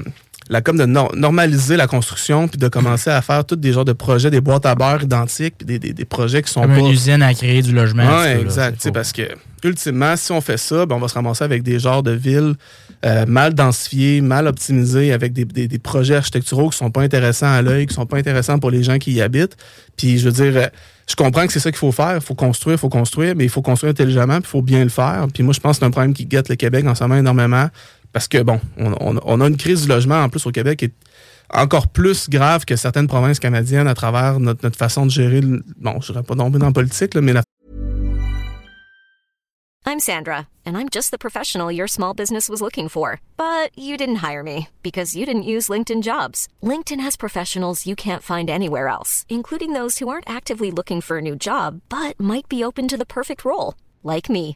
la, comme de nor- normaliser la construction puis de commencer à faire tous des genres de projets, des boîtes à beurre identiques puis des, des, des projets qui sont Comme pas... une usine à créer du logement. là. exact. Parce que, ultimement, si on fait ça, ben, on va se ramasser avec des genres de villes euh, mal densifiées, mal optimisées, avec des, des- des projets architecturaux qui sont pas intéressants à l'œil, qui sont pas intéressants pour les gens qui y habitent. Puis, je veux dire, euh, je comprends que c'est ça qu'il faut faire. Il faut construire, il faut construire, mais il faut construire intelligemment, puis il faut bien le faire. Puis moi, je pense que c'est un problème qui guette le Québec en ce moment énormément. Parce que, bon, on, on- a une crise du logement en plus au Québec qui est encore plus grave que certaines provinces canadiennes à travers notre, façon de gérer. le- Bon, je dirais pas tomber dans la politique, mais la I'm Sandra, and I'm just the professional your small business was looking for. But you didn't hire me because you didn't use LinkedIn jobs. LinkedIn has professionals you can't find anywhere else, including those who aren't actively looking for a new job but might be open to the perfect role, like me.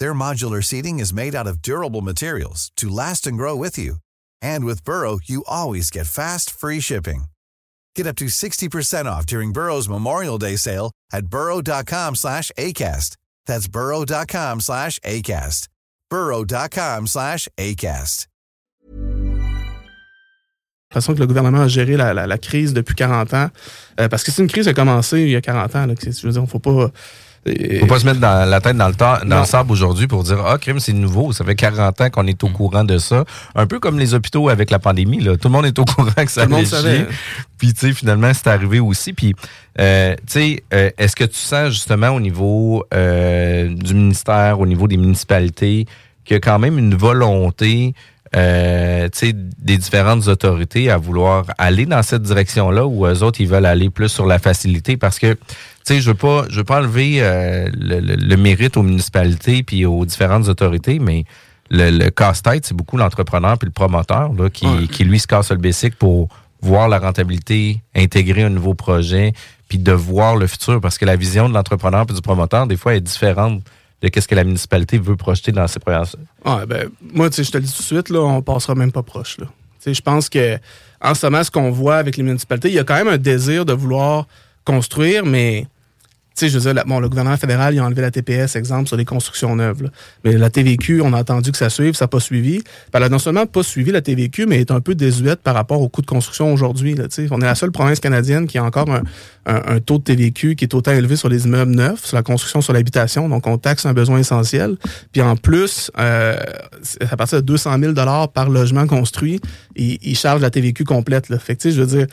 Their modular seating is made out of durable materials to last and grow with you. And with Burrow, you always get fast, free shipping. Get up to 60% off during Burrow's Memorial Day sale at burrow.com slash ACAST. That's burrow.com slash ACAST. burrow.com slash ACAST. La façon que le gouvernement a géré la, la- la crise depuis 40 ans. Euh, parce que c'est une crise qui a commencé il y a 40 ans. Là, que je veux dire, faut pas. Faut pas se mettre dans la tête dans le, temps, dans Non. le sable aujourd'hui pour dire Ah, crime, c'est nouveau. Ça fait 40 ans qu'on est au courant de ça. Un peu comme les hôpitaux avec la pandémie. Là. Tout le monde est au courant que ça Tout le monde allait chier. Puis, tu sais, finalement, c'est arrivé aussi. Puis, euh, tu sais, euh, est-ce que tu sens justement au niveau euh, du ministère, au niveau des municipalités, qu'il y a quand même une volonté euh, tu sais, des différentes autorités à vouloir aller dans cette direction-là ou eux autres, ils veulent aller plus sur la facilité? Parce que, sais, je veux pas, je veux pas enlever euh, le, le- le mérite aux municipalités puis aux différentes autorités, mais le, le casse-tête, c'est beaucoup l'entrepreneur puis le promoteur là, qui, Ouais. qui, lui, se casse le basic pour voir la rentabilité, intégrer un nouveau projet puis de voir le futur parce que la vision de l'entrepreneur puis du promoteur, des fois, est différente de qu'est-ce que la municipalité veut projeter dans ses premières... Ouais, ben, moi, tu sais, je te le dis tout de suite, là, on passera même pas proche. Là. Tu sais, Je pense que en ce moment, ce qu'on voit avec les municipalités, il y a quand même un désir de vouloir construire, mais sais, je veux dire, bon, le gouvernement fédéral, il a enlevé la TPS, exemple, sur les constructions neuves. là. Mais la TVQ, on a entendu que ça suive, ça n'a pas suivi. Elle a non seulement pas suivi la TVQ, mais est un peu désuète par rapport au coût de construction aujourd'hui. tu. On est la seule province canadienne qui a encore un, taux de TVQ qui est autant élevé sur les immeubles neufs, sur la construction, sur l'habitation. Donc, on taxe un besoin essentiel. Puis en plus, euh, à partir de 200 000 par logement construit, ils, chargent la TVQ complète. Là. Fait que, tu dire,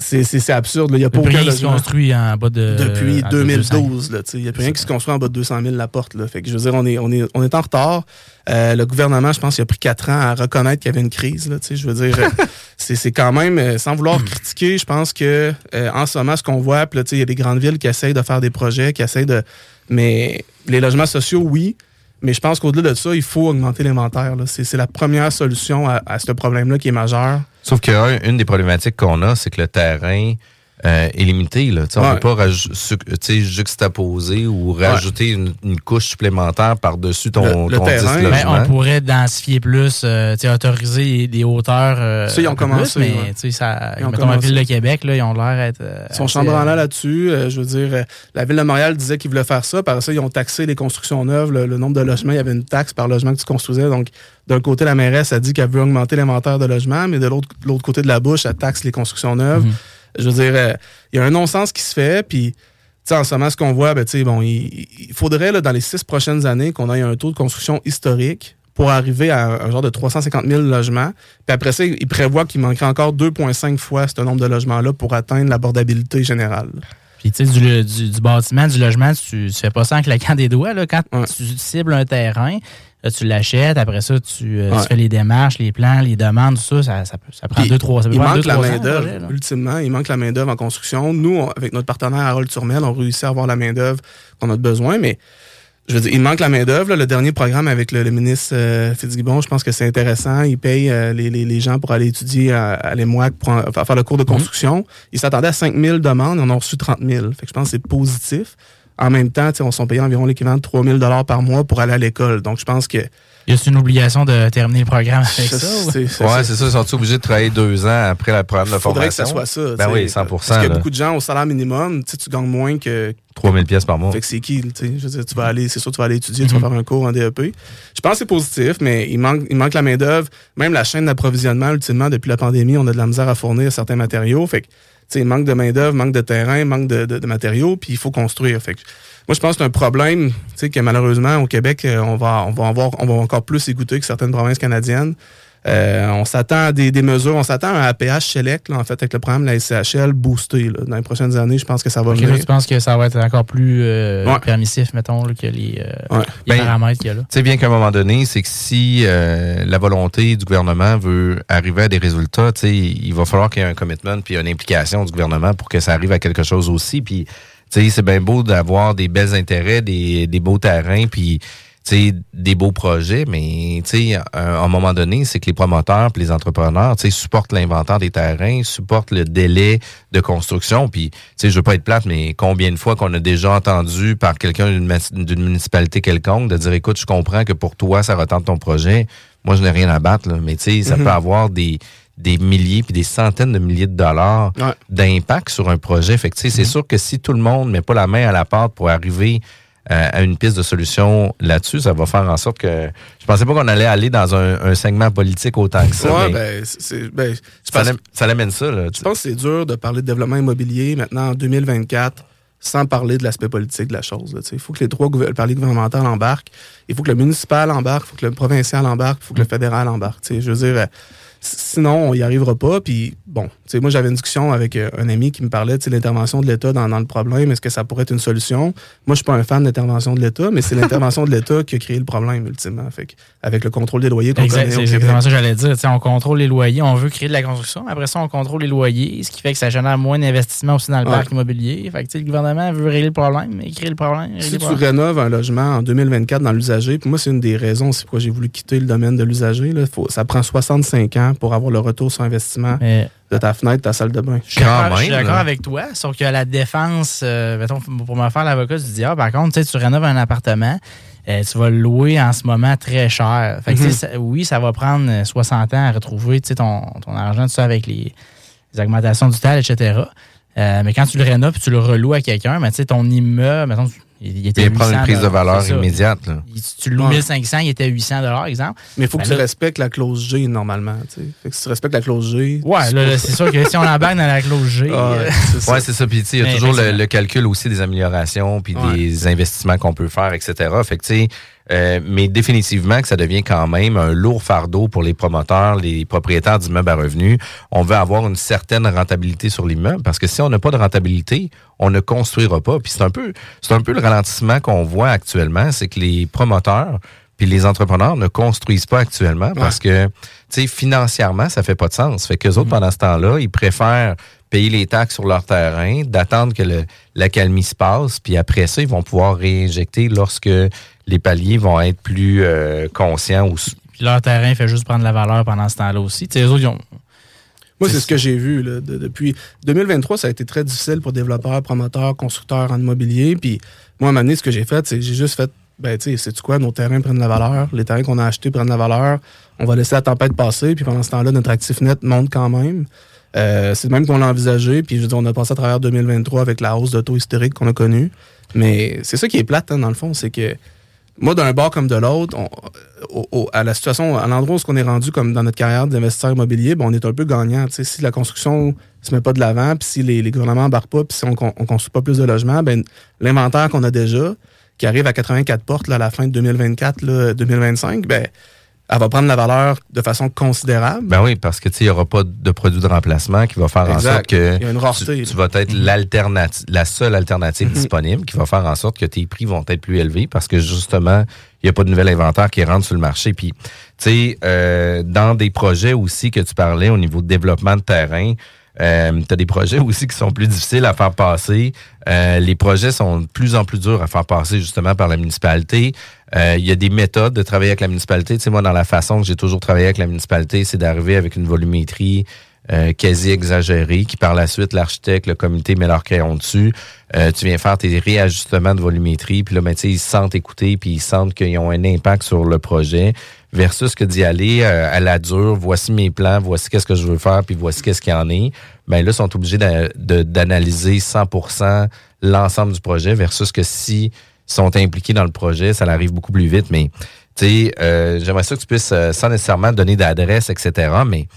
c'est- c'est c'est absurde. Il n'y a pas aucun qui se construit en bas de. depuis en 2012. là, tu sais. Il n'y a plus rien qui se construit en bas de 200 000 la porte. Là. Fait que je veux dire, on est, on est, on est en retard. Euh, le gouvernement, je pense, il a pris quatre ans à reconnaître qu'il y avait une crise. Là, tu sais. je veux dire, euh, c'est c'est quand même, euh, sans vouloir critiquer, je pense que euh, en ce moment, ce qu'on voit, puis là, tu sais, il y a des grandes villes qui essayent de faire des projets, qui essayent de. Mais les logements sociaux, oui. Mais je pense qu'au-delà de ça, il faut augmenter l'inventaire. C'est la première solution à, à ce problème-là qui est majeur. Sauf que un- une des problématiques qu'on a, c'est que le terrain euh, est limité. Là. Tu sais, On ne Ouais. peut pas juxtaposer ou rajouter une, une couche supplémentaire par-dessus ton, Le- le ton 10 terrain. Ben, on pourrait densifier plus, euh, tu sais, autoriser des hauteurs. euh, Ça, ils ont commencé, plus, mais ouais. tu sais, ça, Ils ont mettons, la ville de Québec, là, ils ont l'air d'être. euh, Ils sont chambranlants euh, là-dessus. Euh, je veux dire, euh, la ville de Montréal disait qu'ils voulaient faire ça. Par ça, ils ont taxé les constructions neuves, le, le nombre de logements. Il y avait une taxe par logement que tu construisais. Donc, d'un côté, la mairesse a dit qu'elle veut augmenter l'inventaire de logements, mais de l'autre l'autre côté de la bouche, elle taxe les constructions neuves. Mhm. Je veux dire, euh, il y a un non-sens qui se fait. Puis, en ce moment, ce qu'on voit, ben, bon, il, il faudrait, là, dans les six prochaines années, qu'on ait un taux de construction historique pour arriver à un, genre de 350 000 logements. Puis après ça, il prévoit qu'il manquerait encore 2,5 fois ce nombre de logements-là pour atteindre l'abordabilité générale. Puis, tu sais, du, du, du bâtiment, du logement, tu, tu fais pas ça en claquant des doigts. Là, quand tu cibles un terrain, là, tu l'achètes, après ça, tu, euh, tu fais les démarches, les plans, les demandes, tout ça, ça, ça, peut- ça prend Puis, deux, trois ça peut il manque deux, la main-d'œuvre. Ultimement, il manque la main-d'œuvre en construction. Nous, on- avec notre partenaire Harold Turmel, on réussit à avoir la main-d'œuvre qu'on a besoin, mais je veux dire, il manque la main-d'œuvre. là. Le dernier programme avec le, le ministre euh, Fitzgibbon, je pense que c'est intéressant. Il paye euh, les, les- les gens pour aller étudier à, à l'EMOAC pour en- faire le cours Mhm. de construction. Il s'attendait à 5 000 demandes, on en a reçu 30 000. Fait que je pense que c'est positif. En même temps, on s'en payé environ l'équivalent de 3 000 par mois pour aller à l'école. Donc, je pense que Y a une obligation de terminer le programme avec Je- ça? ou- c'est- c'est- Ouais, c'est ça. Ils sont obligés de travailler deux ans après la programme de Il faudrait que ça formation? soit ça. Ben oui, 100 Parce qu'il y a là. beaucoup de gens au salaire minimum, tu gagnes moins que. 3000 pièces par mois. Fait que c'est qui, tu sais, je veux dire, tu vas aller, c'est sûr, tu vas aller étudier, tu vas Mhm. faire un cours en DEP. Je pense que c'est positif, mais il manque, il manque la main-d'œuvre. Même la chaîne d'approvisionnement, ultimement, depuis la pandémie, on a de la misère à fournir certains matériaux. Fait que, sais, manque de main-d'œuvre, manque de terrain, manque de, de- de matériaux, puis il faut construire. Fait que, moi, je pense que c'est un problème, tu sais, que malheureusement, au Québec, euh, on va, on va avoir, on va encore plus écouter que certaines provinces canadiennes. Euh, on s'attend à des, des mesures, on s'attend à un APH select, là, en fait, avec le programme de la SCHL boosté. là. Dans les prochaines années, je pense que ça va Ok, là, venir. tu penses que ça va être encore plus euh, Ouais. permissif, mettons, là, que les, euh, Ouais. les Ben, paramètres qu'il y a là? Tu sais bien qu'à un moment donné, c'est que si euh, la volonté du gouvernement veut arriver à des résultats, tu sais, il va falloir qu'il y ait un commitment puis une implication du gouvernement pour que ça arrive à quelque chose aussi. Puis, tu sais, c'est bien beau d'avoir des belles intérêts, des, des beaux terrains, puis sais, des beaux projets, mais tu sais, à un moment donné, c'est que les promoteurs puis les entrepreneurs, tu sais, supportent l'inventaire des terrains, supportent le délai de construction. Puis, tu sais, je veux pas être plate, mais combien de fois qu'on a déjà entendu par quelqu'un d'une municipalité quelconque de dire, écoute, je comprends que pour toi, ça retente ton projet. Moi, je n'ai rien à battre, là. mais tu sais, ça Mhm. peut avoir des des milliers puis des centaines de milliers de dollars Ouais. d'impact sur un projet. Fait que, tu sais, c'est sûr que si tout le monde met pas la main à la pâte pour arriver à une piste de solution là-dessus, ça va faire en sorte que je pensais pas qu'on allait aller dans un, un segment politique autant que ça. Ouais, mais ben, c'est- ben, ça, pense- l'am- ça l'amène ça. Là, Je pense que c'est dur de parler de développement immobilier maintenant en 2024 sans parler de l'aspect politique de la chose. Il faut que les trois gouver- paliers gouvernementaux embarquent. Il faut que le municipal embarque, il faut que le provincial embarque, il faut que le fédéral embarque. Je veux dire, euh, sinon, on n'y arrivera pas. Puis, bon, tu sais, moi, j'avais une discussion avec euh, un ami qui me parlait de l'intervention de l'État dans, dans le problème. Est-ce que ça pourrait être une solution? Moi, je suis pas un fan de l'intervention de l'État, mais c'est l'intervention de l'État qui a créé le problème, ultimement. Fait que, avec le contrôle des loyers qu'on c'est exactement ça que j'allais dire. Tu sais, on contrôle les loyers, on veut créer de la construction. Après ça, on contrôle les loyers, ce qui fait que ça génère moins d'investissement aussi dans le Ouais. parc immobilier. Fait que, tu sais, le gouvernement veut régler le problème, mais créer le problème. Si le tu problème. rénoves un logement en 2024 dans l'usager, puis moi, c'est une des raisons aussi pourquoi j'ai voulu quitter le domaine de l'usager. Ça prend 65 ans pour avoir le retour sur investissement de ta fenêtre, ta salle de bain. Je suis d'accord- avec toi, sauf que la défense, euh, mettons, pour me faire l'avocat du diable, par contre, tu sais, tu rénoves un appartement, euh, tu vas le louer en ce moment très cher. Fait que, Mhm. ça- oui, ça va prendre euh, 60 ans à retrouver ton, ton argent, tout ça, avec les, les augmentations du tal, etc. Euh, mais quand tu le rénoves et tu le reloues à quelqu'un, mais tu sais, ton immeuble, mettons, il, était Il prend une 800 prise de valeur immédiate. là. Il- tu loues Ouais. 1500, il était 800 exemple. Mais il faut que Ben tu là- respectes la clause G normalement. tu sais. Fait que si tu respectes la clause G. Ouais, tu là, c'est sûr que si on embarque dans la clause G. Ah, euh, c'est ça. Ouais, c'est ça. Puis, tu sais, il y a Mais toujours le, effectivement. le calcul aussi des améliorations, puis Ouais. des investissements qu'on peut faire, etc. Fait que, tu sais, euh, mais définitivement que ça devient quand même un lourd fardeau pour les promoteurs, les propriétaires d'immeubles à revenus. On veut avoir une certaine rentabilité sur l'immeuble parce que si on n'a pas de rentabilité, on ne construira pas. Puis c'est un peu, c'est un peu le ralentissement qu'on voit actuellement, c'est que les promoteurs puis les entrepreneurs ne construisent pas actuellement parce que, tu sais, financièrement, ça fait pas de sens. Fait qu'eux autres, pendant ce temps-là, ils préfèrent payer les taxes sur leur terrain, d'attendre que le, l'accalmie se passe, puis après ça, ils vont pouvoir réinjecter lorsque les paliers vont être plus euh, conscients ou Puis leur terrain fait juste prendre la valeur pendant ce temps-là aussi. Tu sais, eux autres, ils ont. Moi, c'est ce que j'ai vu. Là, de- depuis 2023, ça a été très difficile pour développeurs, promoteurs, constructeurs en immobilier. Puis moi, à un moment donné, ce que j'ai fait, c'est j'ai juste fait, ben, tu sais, sais-tu quoi, nos terrains prennent la valeur, les terrains qu'on a achetés prennent la valeur, on va laisser la tempête passer, puis pendant ce temps-là, notre actif net monte quand même. Euh, c'est le même qu'on l'a envisagé, puis je veux dire, on a passé à travers 2023 avec la hausse de taux historique qu'on a connue. Mais c'est ça qui est plate, hein, dans le fond, c'est que moi, d'un bord comme de l'autre, à la situation, à l'endroit où on est rendu comme dans notre carrière d'investisseur immobilier, ben, on est un peu gagnant. Si la construction se met pas de l'avant, puis si les, les gouvernements embarquent pas, puis si on, on construit pas plus de logements, ben, l'inventaire qu'on a déjà, qui arrive à 84 portes là, à la fin de 2024, là, 2025, ben, elle va prendre la valeur de façon considérable. Ben oui, parce que tu sais, il n'y aura pas de produit de remplacement qui va faire en sorte que Il y a une rareté, tu, vas être l'alternative, la seule alternative Mhm. disponible qui va faire en sorte que tes prix vont être plus élevés parce que justement, il n'y a pas de nouvel inventaire qui rentre sur le marché. Puis, tu sais, euh, dans des projets aussi que tu parlais au niveau de développement de terrain, euh, tu as des projets aussi qui sont plus difficiles à faire passer. Euh, les projets sont de plus en plus durs à faire passer justement par la municipalité. Euh, Il y a des méthodes de travailler avec la municipalité. Tu sais, moi, dans la façon que j'ai toujours travaillé avec la municipalité, c'est d'arriver avec une volumétrie euh, quasi exagérée, qui par la suite, l'architecte, le comité met leur crayon dessus. Euh, tu viens faire tes réajustements de volumétrie, puis là, ben, ils se sentent écoutés, puis ils sentent qu'ils ont un impact sur le projet, versus que d'y aller euh, à la dure, voici mes plans, voici qu'est-ce que je veux faire, puis voici qu'est-ce qu'il y en est. Ben là, ils sont obligés d'analyser 100% l'ensemble du projet, versus que si sont impliqués dans le projet, ça arrive beaucoup plus vite. Mais, tu sais, euh, j'aimerais ça que tu puisses, euh, sans nécessairement donner d'adresse, etc., mais,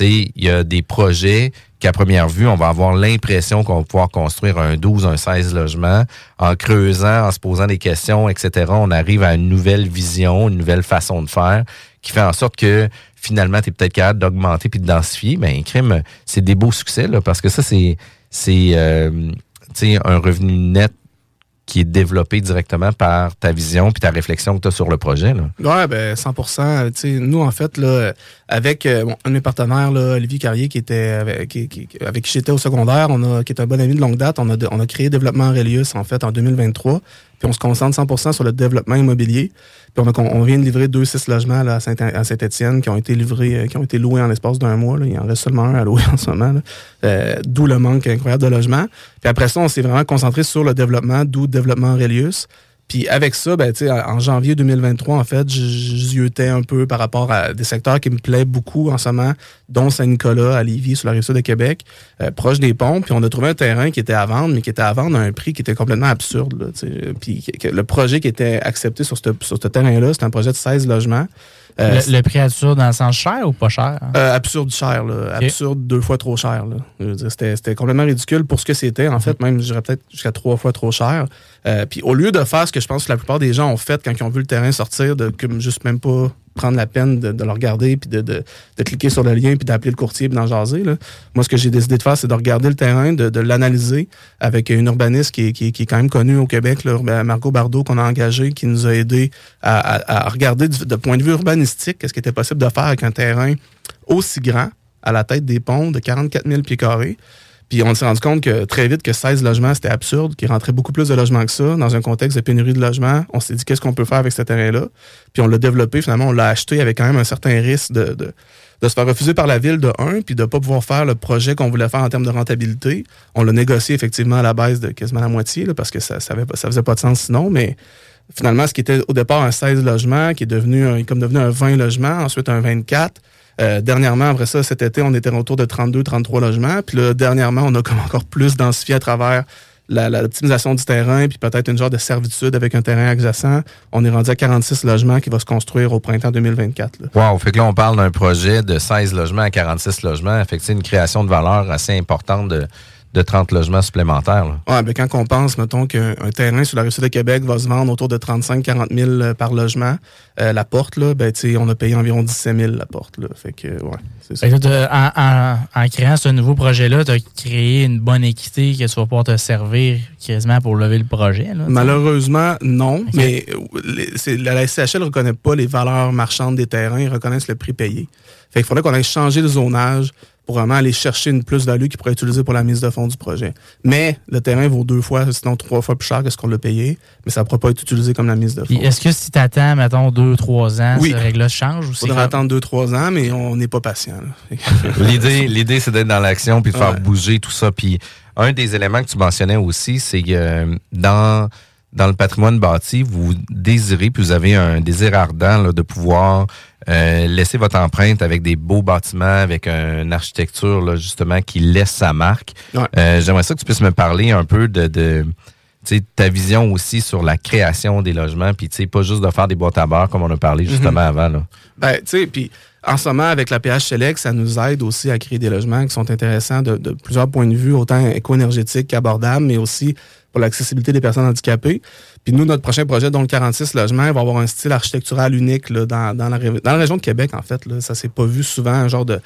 il y a des projets qu'à première vue, on va avoir l'impression qu'on va pouvoir construire un 12, un 16 logements. En creusant, en se posant des questions, etc., on arrive à une nouvelle vision, une nouvelle façon de faire qui fait en sorte que finalement, tu es peut-être capable d'augmenter puis de densifier. Ben, crime, c'est des beaux succès, là, parce que ça, c'est, c'est, euh, un revenu net qui est développé directement par ta vision puis ta réflexion que tu as sur le projet. Là? Ouais, ben 100 Tu sais, Nous, en fait, là, avec euh, bon, un de mes partenaires, là, Olivier Carrier, qui était avec qui, qui- avec qui j'étais au secondaire, on a, qui est un bon ami de longue date, on a, on a créé Développement Aurelius, en fait, en 2023. Puis on se concentre 100% sur le développement immobilier. Puis on, on vient de livrer deux six logements à Saint- à Saint-Étienne qui ont été livrés, euh, qui ont été loués en l'espace d'un mois. Là. Il en reste seulement un à louer en ce moment. Euh, d'où le manque incroyable de logements. Puis après ça, on s'est vraiment concentré sur le développement, d'où Développement Aurelius. Puis avec ça, ben, en janvier 2023, en fait, ziotais un peu par rapport à des secteurs qui me plaisent beaucoup en ce moment, dont Saint-Nicolas, à Lévis, sur la rive sud de Québec, euh, proche des ponts. Puis on a trouvé un terrain qui était à vendre, mais qui était à vendre à un prix qui était complètement absurde. Là, puis le projet qui était accepté sur ce, sur ce terrain-là, c'était un projet de 16 logements. Euh, le, le prix absurde dans le sens cher ou pas cher? Euh, absurde cher, là. absurde deux fois trop cher. Là. Je veux dire, C'était, complètement ridicule pour ce que c'était. En fait, même, je dirais peut-être jusqu'à trois fois trop cher. Euh, puis au lieu de faire ce que je pense que la plupart des gens ont fait quand ils ont vu le terrain sortir, de comme juste même pas prendre la peine de, le regarder, puis de, de, de cliquer sur le lien, puis d'appeler le courtier, puis d'en jaser. Là. Moi, ce que j'ai décidé de faire, c'est de regarder le terrain, de, l'analyser avec une urbaniste qui qui, qui est quand même connue au Québec, là, Margot Bardot, qu'on a engagée, qui nous a aidé à regarder du- de point de vue urbanistique qu'est-ce qui était possible de faire avec un terrain aussi grand, à la tête des ponts, de 44 000 pieds carrés. Puis on s'est rendu compte que très vite que 16 logements, c'était absurde, qu'il rentrait beaucoup plus de logements que ça. Dans un contexte de pénurie de logements, on s'est dit qu'est-ce qu'on peut faire avec ce terrain-là? Puis on l'a développé, finalement, on l'a acheté avec quand même un certain risque de, de, de se faire refuser par la ville de un, puis de pas pouvoir faire le projet qu'on voulait faire en termes de rentabilité. On l'a négocié effectivement à la baisse de quasiment la moitié, là, parce que ça, pas- ça faisait pas de sens sinon, mais finalement, ce qui était au départ un 16 logements, qui est devenu un, comme devenu un 20 logements, ensuite un 24. Euh, dernièrement, après ça, cet été, on était autour de 32, 33 logements. Puis là, dernièrement, on a comme encore plus densifié à travers la- la- l'optimisation du terrain, puis peut-être une genre de servitude avec un terrain adjacent. On est rendu à 46 logements qui va se construire au printemps 2024. là. Wow, fait que là, on parle d'un projet de 16 logements à 46 logements. Fait une création de valeur assez importante de, de 30 logements supplémentaires. Ouais, ben quand on pense, mettons, qu'un un terrain sur la rue de Québec va se vendre autour de 35-40 000 euh, par logement, euh, la porte, là, ben, tu sais, on a payé environ 17 000 la porte. Là. Fait que, ouais, c'est ça. Que t'as- en, en- en créant ce nouveau projet-là, tu as créé une bonne équité que tu vas pouvoir te servir quasiment pour lever le projet. là. Malheureusement, non. Mais euh, les- c'est- la, la SCHL ne reconnaît pas les valeurs marchandes des terrains, ils reconnaissent le prix payé. Fait qu'il faudrait qu'on aille changer le zonage pour vraiment aller chercher une plus-value qui pourrait être utilisée pour la mise de fonds du projet. Mais le terrain vaut deux fois, sinon trois fois plus cher que ce qu'on l'a payé, mais ça ne pourra pas être utilisé comme la mise de fonds. Est-ce que si tu attends, mettons, deux, trois ans, Oui. ce règle-là change Il c'est faudra comme- attendre deux, trois ans, mais on n'est pas patient. L'idée, l'idée, c'est d'être dans l'action puis de faire Ouais. bouger tout ça. Puis un des éléments que tu mentionnais aussi, c'est que euh, dans dans le patrimoine bâti, vous désirez, puis vous avez un désir ardent là, de pouvoir euh, laisser votre empreinte avec des beaux bâtiments, avec une architecture là, justement qui laisse sa marque. Ouais. Euh, J'aimerais ça que tu puisses me parler un peu de, ta vision aussi sur la création des logements, puis pas juste de faire des boîtes à beurre comme on a parlé justement avant. Là. Ben, tu sais, puis en ce moment, avec la PH Select, ça nous aide aussi à créer des logements qui sont intéressants de, de plusieurs points de vue, autant éco-énergétiques qu'abordables, mais aussi pour l'accessibilité des personnes handicapées. Puis nous, notre prochain projet, dont le 46 logements, va avoir un style architectural unique là, dans, la, région de Québec, en fait. Là. Ça s'est pas vu souvent, un genre de,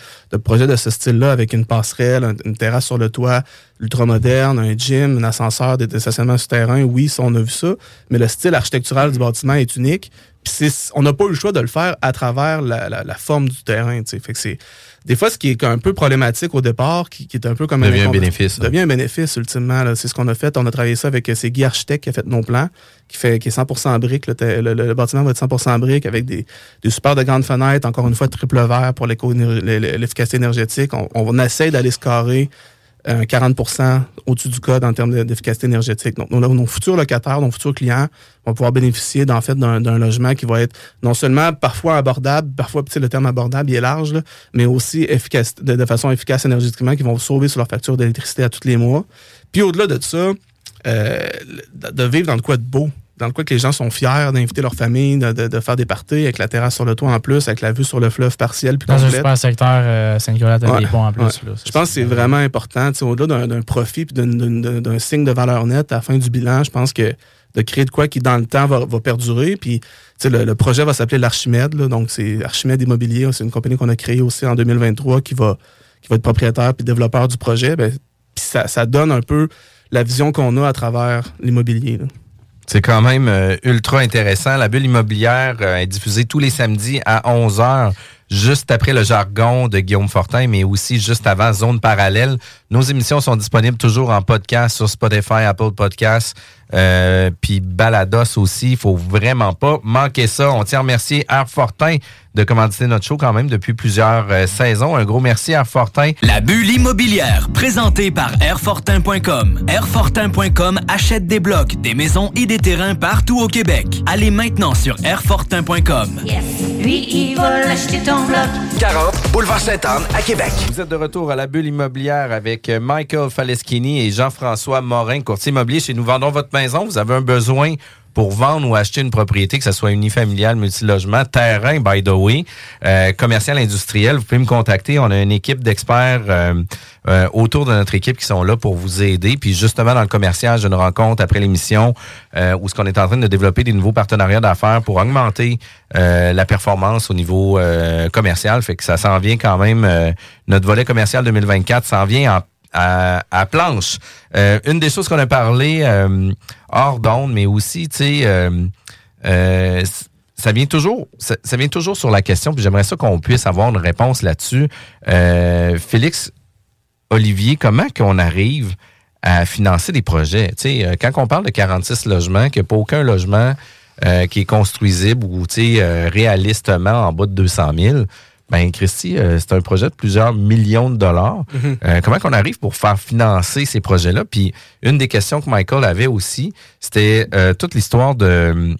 projet de ce style-là, avec une passerelle, un- une terrasse sur le toit ultramoderne, un gym, un ascenseur, des des stationnements souterrains. Oui, ça, on a vu ça. Mais le style architectural du bâtiment est unique. Puis on n'a pas eu le choix de le faire à travers la, forme du terrain. tu sais. Fait que c'est des fois ce qui est un peu problématique au départ, qui, qui est un peu comme Devient un bénéfice, hein. Devient un bénéfice ultimement. C'est ce qu'on a fait. On a travaillé ça avec euh, c'est Guy Architecte qui a fait nos plans, qui fait qui est 100% en briques. Le, le- bâtiment va être 100% en briques avec des, des super de grandes fenêtres, encore une fois triple verre pour l'efficacité énergétique. On, on essaie d'aller se carrer euh, 40% au-dessus du code en termes de- d'efficacité énergétique. Donc, nos, futurs locataires, nos futurs clients vont pouvoir bénéficier d'un logement qui va être non seulement parfois abordable, parfois le terme abordable il est large, mais aussi de, façon efficace énergétiquement, qui vont sauver sur leur facture d'électricité à tous les mois. Puis au-delà de ça, euh, de, de vivre dans le quoi de beau, dans le quoi que les gens sont fiers d'inviter leur famille, de, de- de faire des parties avec la terrasse sur le toit en plus, avec la vue sur le fleuve partiel puis Dans un super secteur, euh, Saint-Nicolas, t'as Ouais, des ponts en plus. ouais. là. Ça, Je pense que c'est vraiment important. Au-delà d'un- profit puis d'un- signe de valeur nette à la fin du bilan, je pense que de créer de quoi qui, dans le temps, va, va perdurer. Puis, le, le projet va s'appeler l'Archimède. Donc, c'est Archimède Immobilier. C'est une compagnie qu'on a créée aussi en 2023 qui va, qui va être propriétaire puis développeur du projet. Ben, puis ça, ça donne un peu la vision qu'on a à travers l'immobilier. C'est quand même euh, ultra intéressant. La bulle immobilière euh, est diffusée tous les samedis à 11h, juste après le jargon de Guillaume Fortin, mais aussi juste avant Zone Parallèle. Nos émissions sont disponibles toujours en podcast sur Spotify, Apple Podcasts, euh, puis Balados aussi. Il faut vraiment pas manquer ça. On tient à remercier Air Fortin de commanditer notre show quand même depuis plusieurs euh, saisons. Un gros merci à Air Fortin. La bulle immobilière, présentée par Airfortin.com. Airfortin.com achète des blocs, des maisons et des terrains partout au Québec. Allez maintenant sur Airfortin.com. Lui, il va l'acheter ton bloc. 40 Boulevard Sainte-Anne à Québec. Vous êtes de retour à la bulle immobilière avec euh, Michael Faleschini et Jean-François Morin, courtier immobilier. Chez Nous Vendons Votre Maison, vous avez un besoin pour vendre ou acheter une propriété, que ce soit unifamilial, multilogement, terrain, by the way, euh, commercial, industriel, vous pouvez me contacter. On a une équipe d'experts euh, euh, autour de notre équipe qui sont là pour vous aider. Puis justement, dans le commercial, je une rencontre après l'émission euh, où ce qu'on est en train de développer des nouveaux partenariats d'affaires pour augmenter euh, la performance au niveau euh, commercial. Fait que ça s'en vient quand même. notre volet commercial 2024 s'en vient en à, planche. Euh, une des choses qu'on a parlé euh, hors d'onde, mais aussi, tu sais, euh, ça vient toujours, ça, ça vient toujours sur la question, puis j'aimerais ça qu'on puisse avoir une réponse là-dessus. Félix, Olivier, comment qu'on arrive à financer des projets? Tu sais, quand on parle de 46 logements, qu'il n'y a pas aucun logement qui est construisible ou tu sais, réalistement en bas de 200 000, ben Christy, euh, c'est un projet de plusieurs millions de dollars. Mhm. Euh, comment qu'on arrive pour faire financer ces projets-là? Puis une des questions que Michael avait aussi, c'était euh, toute l'histoire de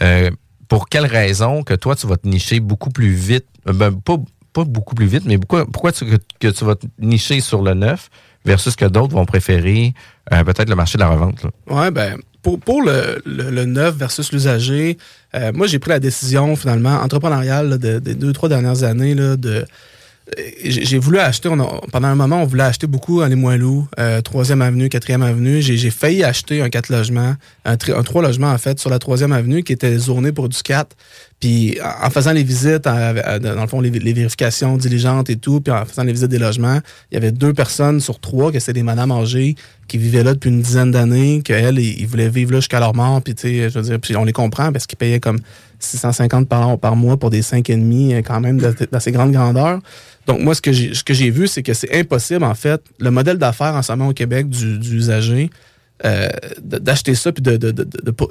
euh, pour quelle raison que toi, tu vas te nicher beaucoup plus vite, euh, ben, pas, pas beaucoup plus vite, mais pourquoi, pourquoi tu, que, que tu vas te nicher sur le neuf versus que d'autres vont préférer euh, peut-être le marché de la revente? Ouais, ben, pour, pour le, le, neuf versus l'usager, euh, moi, j'ai pris la décision, finalement, entrepreneuriale des deux, trois dernières années, là, de. Euh, J'ai voulu acheter, on a- pendant un moment, on voulait acheter beaucoup à Limoilou, euh, 3e avenue, 4e avenue. J'ai failli acheter un 4 logements, un, un 3 logements en fait, sur la 3e avenue qui était zoné pour du 4. Puis en faisant les visites, à- dans le fond, les, vérifications diligentes et tout, puis en faisant les visites des logements, il y avait deux personnes sur trois, que c'était des madames âgées, qui vivaient là depuis une dizaine d'années, qu'elles, ils, voulaient vivre là jusqu'à leur mort, puis tu sais, je veux dire, puis on les comprend parce qu'ils payaient comme 650 par, par mois pour des 5,5 euh, quand même d'assez grande grandeur. Donc moi, ce que j'ai ce vu, c'est que c'est impossible, en fait, le modèle d'affaires en ce moment au Québec du, du usager, euh, d'acheter ça puis de-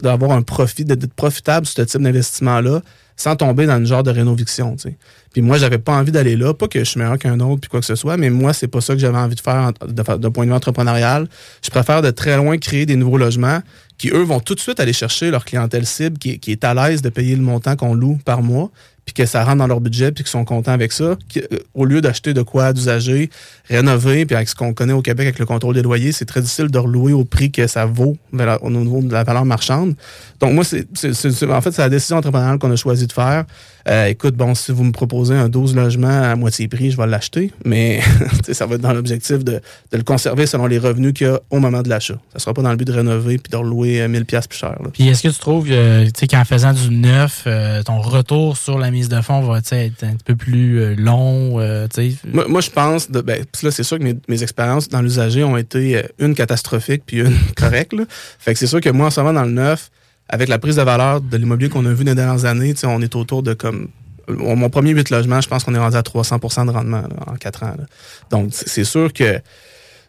d'avoir un profit, d'être profitable sur ce type d'investissement-là sans tomber dans le genre de rénoviction. tu sais. Puis moi, j'avais pas envie d'aller là. Pas que je suis meilleur qu'un autre puis quoi que ce soit, mais moi, c'est pas ça que j'avais envie de faire d'un point de vue entrepreneurial. Je préfère de très loin créer des nouveaux logements qui, eux, vont tout de suite aller chercher leur clientèle cible qui, qui est à l'aise de payer le montant qu'on loue par mois puis que ça rentre dans leur budget, puis qu'ils sont contents avec ça, euh, au lieu d'acheter de quoi d'usager, rénover, puis avec ce qu'on connaît au Québec avec le contrôle des loyers, c'est très difficile de relouer au prix que ça vaut au niveau de la valeur marchande. Donc moi, c'est en fait, c'est la décision entrepreneuriale qu'on a choisi de faire. Euh, écoute, bon, si vous me proposez un 12 logements à moitié prix, je vais l'acheter, mais ça va être dans l'objectif de, de le conserver selon les revenus qu'il y a au moment de l'achat. Ça sera pas dans le but de rénover puis de relouer euh, 1000 pièces plus cher. Puis est-ce que tu trouves tu sais, qu'en faisant du neuf, euh, ton retour sur la mise de fonds va être un peu plus euh, long? euh? Moi, je pense, de, ben, là, c'est sûr que mes, expériences dans l'usager ont été euh, une catastrophique puis une correcte. Fait que c'est sûr que moi, en ce moment, dans le neuf, avec la prise de valeur de l'immobilier qu'on a vu dans les dernières années, on est autour de comme. Mon premier 8 logements, je pense qu'on est rendu à 300% de rendement en 4 ans. Donc, c'est sûr que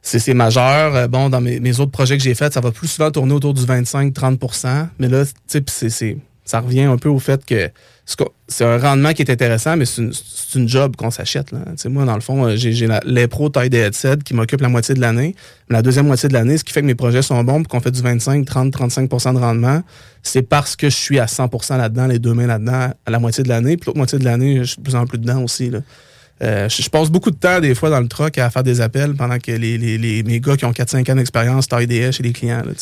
c'est majeur. Bon, dans mes, autres projets que j'ai faits, ça va plus souvent tourner autour du 25-30% Mais là, c'est- ça revient un peu au fait que c'est un rendement qui est intéressant, mais c'est une, job qu'on s'achète. Moi, dans le fond, euh, j'ai pros taille des headsets qui m'occupent la moitié de l'année. La deuxième moitié de l'année, ce qui fait que mes projets sont bons et qu'on fait du 25, 30, 35% de rendement, c'est parce que je suis à 100% là-dedans, les deux mains là-dedans, à la moitié de l'année. Puis l'autre moitié de l'année, je suis de plus en plus dedans aussi. Là. Euh, je, passe beaucoup de temps, des fois, dans le truck à faire des appels pendant que les, mes gars qui ont 4-5 ans d'expérience taillent des chez les clients. Là.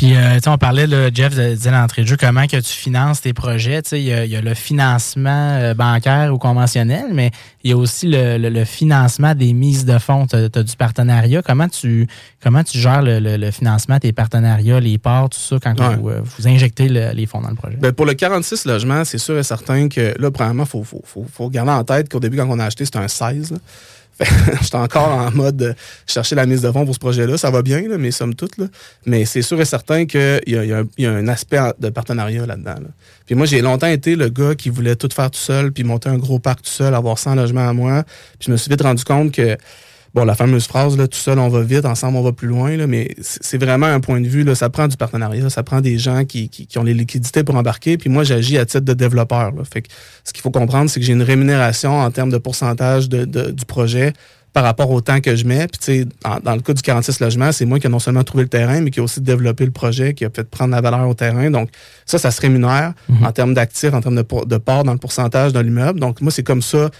Puis, euh, tu sais, on parlait, là, Jeff disait l'entrée de jeu, comment que tu finances tes projets. Tu sais, Il y, a- il y a le financement euh, bancaire ou conventionnel, mais il y a aussi le, le- le financement des mises de fonds. Tu as, du partenariat. Comment tu, comment tu gères le, financement, tes partenariats, les parts, tout ça, quand Ouais. vous, euh, vous injectez le- les fonds dans le projet? Ben, pour le 46 logements, c'est sûr et certain que là, premièrement, il faut, faut, faut, faut garder en tête qu'au début, quand on a acheté, c'était un 16. là. J'étais encore en mode de chercher la mise de fonds pour ce projet-là. Ça va bien, là, mais somme toute. Là. Mais c'est sûr et certain qu'il y y a un aspect de partenariat là-dedans. là. Puis moi, j'ai longtemps été le gars qui voulait tout faire tout seul, puis monter un gros parc tout seul, avoir 100 logements à moi. Puis je me suis vite rendu compte que Bon, la fameuse phrase, là, tout seul, on va vite, ensemble, on va plus loin, là, mais c'est vraiment un point de vue, là, ça prend du partenariat, ça prend des gens qui, qui, qui ont les liquidités pour embarquer, puis moi, j'agis à titre de développeur. Là. Fait que ce qu'il faut comprendre, c'est que j'ai une rémunération en termes de pourcentage de, de- du projet par rapport au temps que je mets. Puis, tu sais, dans le cas du 46 logements, c'est moi qui ai non seulement trouvé le terrain, mais qui a aussi développé le projet, qui a fait prendre la valeur au terrain. Donc, ça, ça se rémunère en termes d'actifs, en termes de, de part dans le pourcentage dans l'immeuble. Donc, moi, c'est comme ça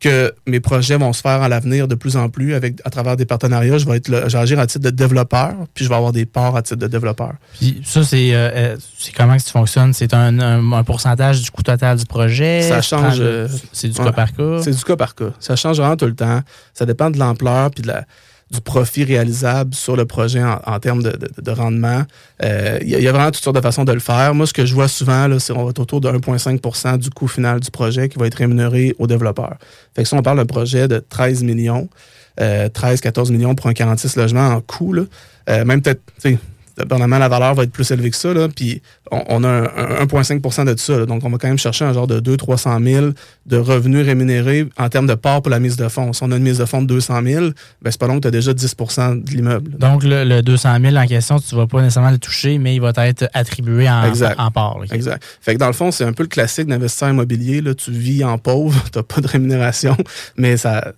que mes projets vont se faire à l'avenir de plus en plus avec à travers des partenariats. Je vais être le- agir à titre de développeur, puis je vais avoir des parts à titre de développeur. Puis ça, c'est euh, euh, comment que ça fonctionne? C'est un, un- un pourcentage du coût total du projet? Ça change. euh, C'est du ouais. cas par cas? C'est du cas par cas. Ça change vraiment tout le temps. Ça dépend de l'ampleur puis de la, du profit réalisable sur le projet en, termes de, de- de rendement. Euh, Il y, a- vraiment toutes sortes de façons de le faire. Moi, ce que je vois souvent, c'est qu'on va être autour de 1,5% du coût final du projet qui va être rémunéré aux développeurs. Fait que si on parle d'un projet de 13 millions, euh, 13-14 millions pour un 46 logements en coût, euh, même peut-être, dépendamment, la valeur va être plus élevée que ça. Là, puis on, on a un, un 1,5% de ça. là. donc, on va quand même chercher un genre de 200-300 000 de revenus rémunérés en termes de part pour la mise de fonds. Si on a une mise de fonds de 200 000, ben, c'est pas long que tu as déjà 10% de l'immeuble. Donc, le, le 200 000 en question, tu ne vas pas nécessairement le toucher, mais il va être attribué en, Exact. en part. Exact. Fait que dans le fond, c'est un peu le classique d'investisseur immobilier. Là. Tu vis en pauvre, tu pas de rémunération, mais ça,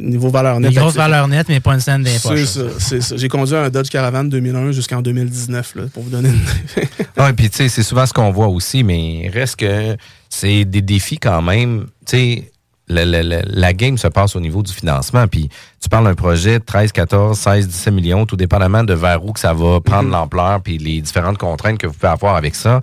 niveau valeur nette. Des grosses actif- valeurs nettes, mais pas une scène d'impôt. C'est ça. J'ai conduit un Dodge Caravan 2001 jusqu'en 2019, là, pour vous donner une... Ouais, puis tu sais, c'est souvent ce qu'on voit aussi, mais reste que c'est des défis quand même. Tu sais, la, la- la- la game se passe au niveau du financement. Puis tu parles d'un projet de 13, 14, 16, 17 millions, tout dépendamment de vers où que ça va prendre l'ampleur puis les différentes contraintes que vous pouvez avoir avec ça.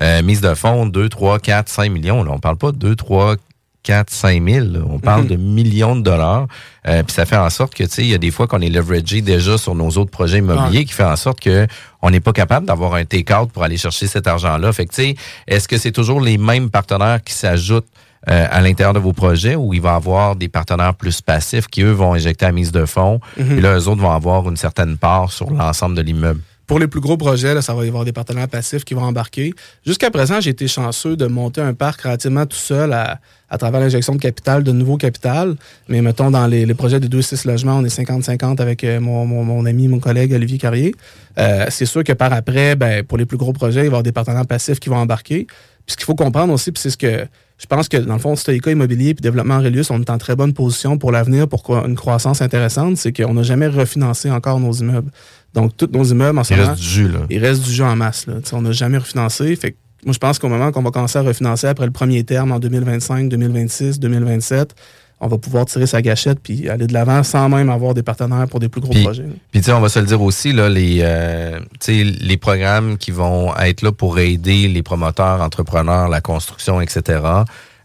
Euh, mise de fonds, 2, 3, 4, 5 millions. Là, on parle pas de 2, 3, 4, 5 000. là. On parle Mhm. de millions de dollars. Euh, puis ça fait en sorte que, tu sais, il y a des fois qu'on est leveragé déjà sur nos autres projets immobiliers Ouais. qui fait en sorte que on n'est pas capable d'avoir un take-out pour aller chercher cet argent-là. Fait que, tu sais, est-ce que c'est toujours les mêmes partenaires qui s'ajoutent euh, à l'intérieur de vos projets ou il va y avoir des partenaires plus passifs qui, eux, vont injecter la mise de fonds Mhm. et là, eux autres vont avoir une certaine part sur l'ensemble de l'immeuble? Pour les plus gros projets, là, ça va y avoir des partenaires passifs qui vont embarquer. Jusqu'à présent, j'ai été chanceux de monter un parc relativement tout seul à, travers l'injection de capital, de nouveau capital. Mais mettons, dans les, projets de 2-6 logements, on est 50-50 avec euh, mon, mon- mon ami, mon collègue Olivier Carrier. Euh, c'est sûr que par après, ben, pour les plus gros projets, il va y avoir des partenaires passifs qui vont embarquer. Puis ce qu'il faut comprendre aussi, puis c'est ce que je pense que dans le fond, Stoica Immobilier puis Développement Aurelius, on est en très bonne position pour l'avenir, pour une croissance intéressante, c'est qu'on n'a jamais refinancé encore nos immeubles. Donc, tous nos immeubles en ce Il moment, reste du jus, là. il reste du jeu en masse. Là. On n'a jamais refinancé. Fait que moi, je pense qu'au moment qu'on va commencer à refinancer après le premier terme en 2025, 2026, 2027, on va pouvoir tirer sa gâchette puis aller de l'avant sans même avoir des partenaires pour des plus gros Puis- projets. Puis tu sais, on va se le dire aussi, là, les, euh, les programmes qui vont être là pour aider les promoteurs, entrepreneurs, la construction, etc.,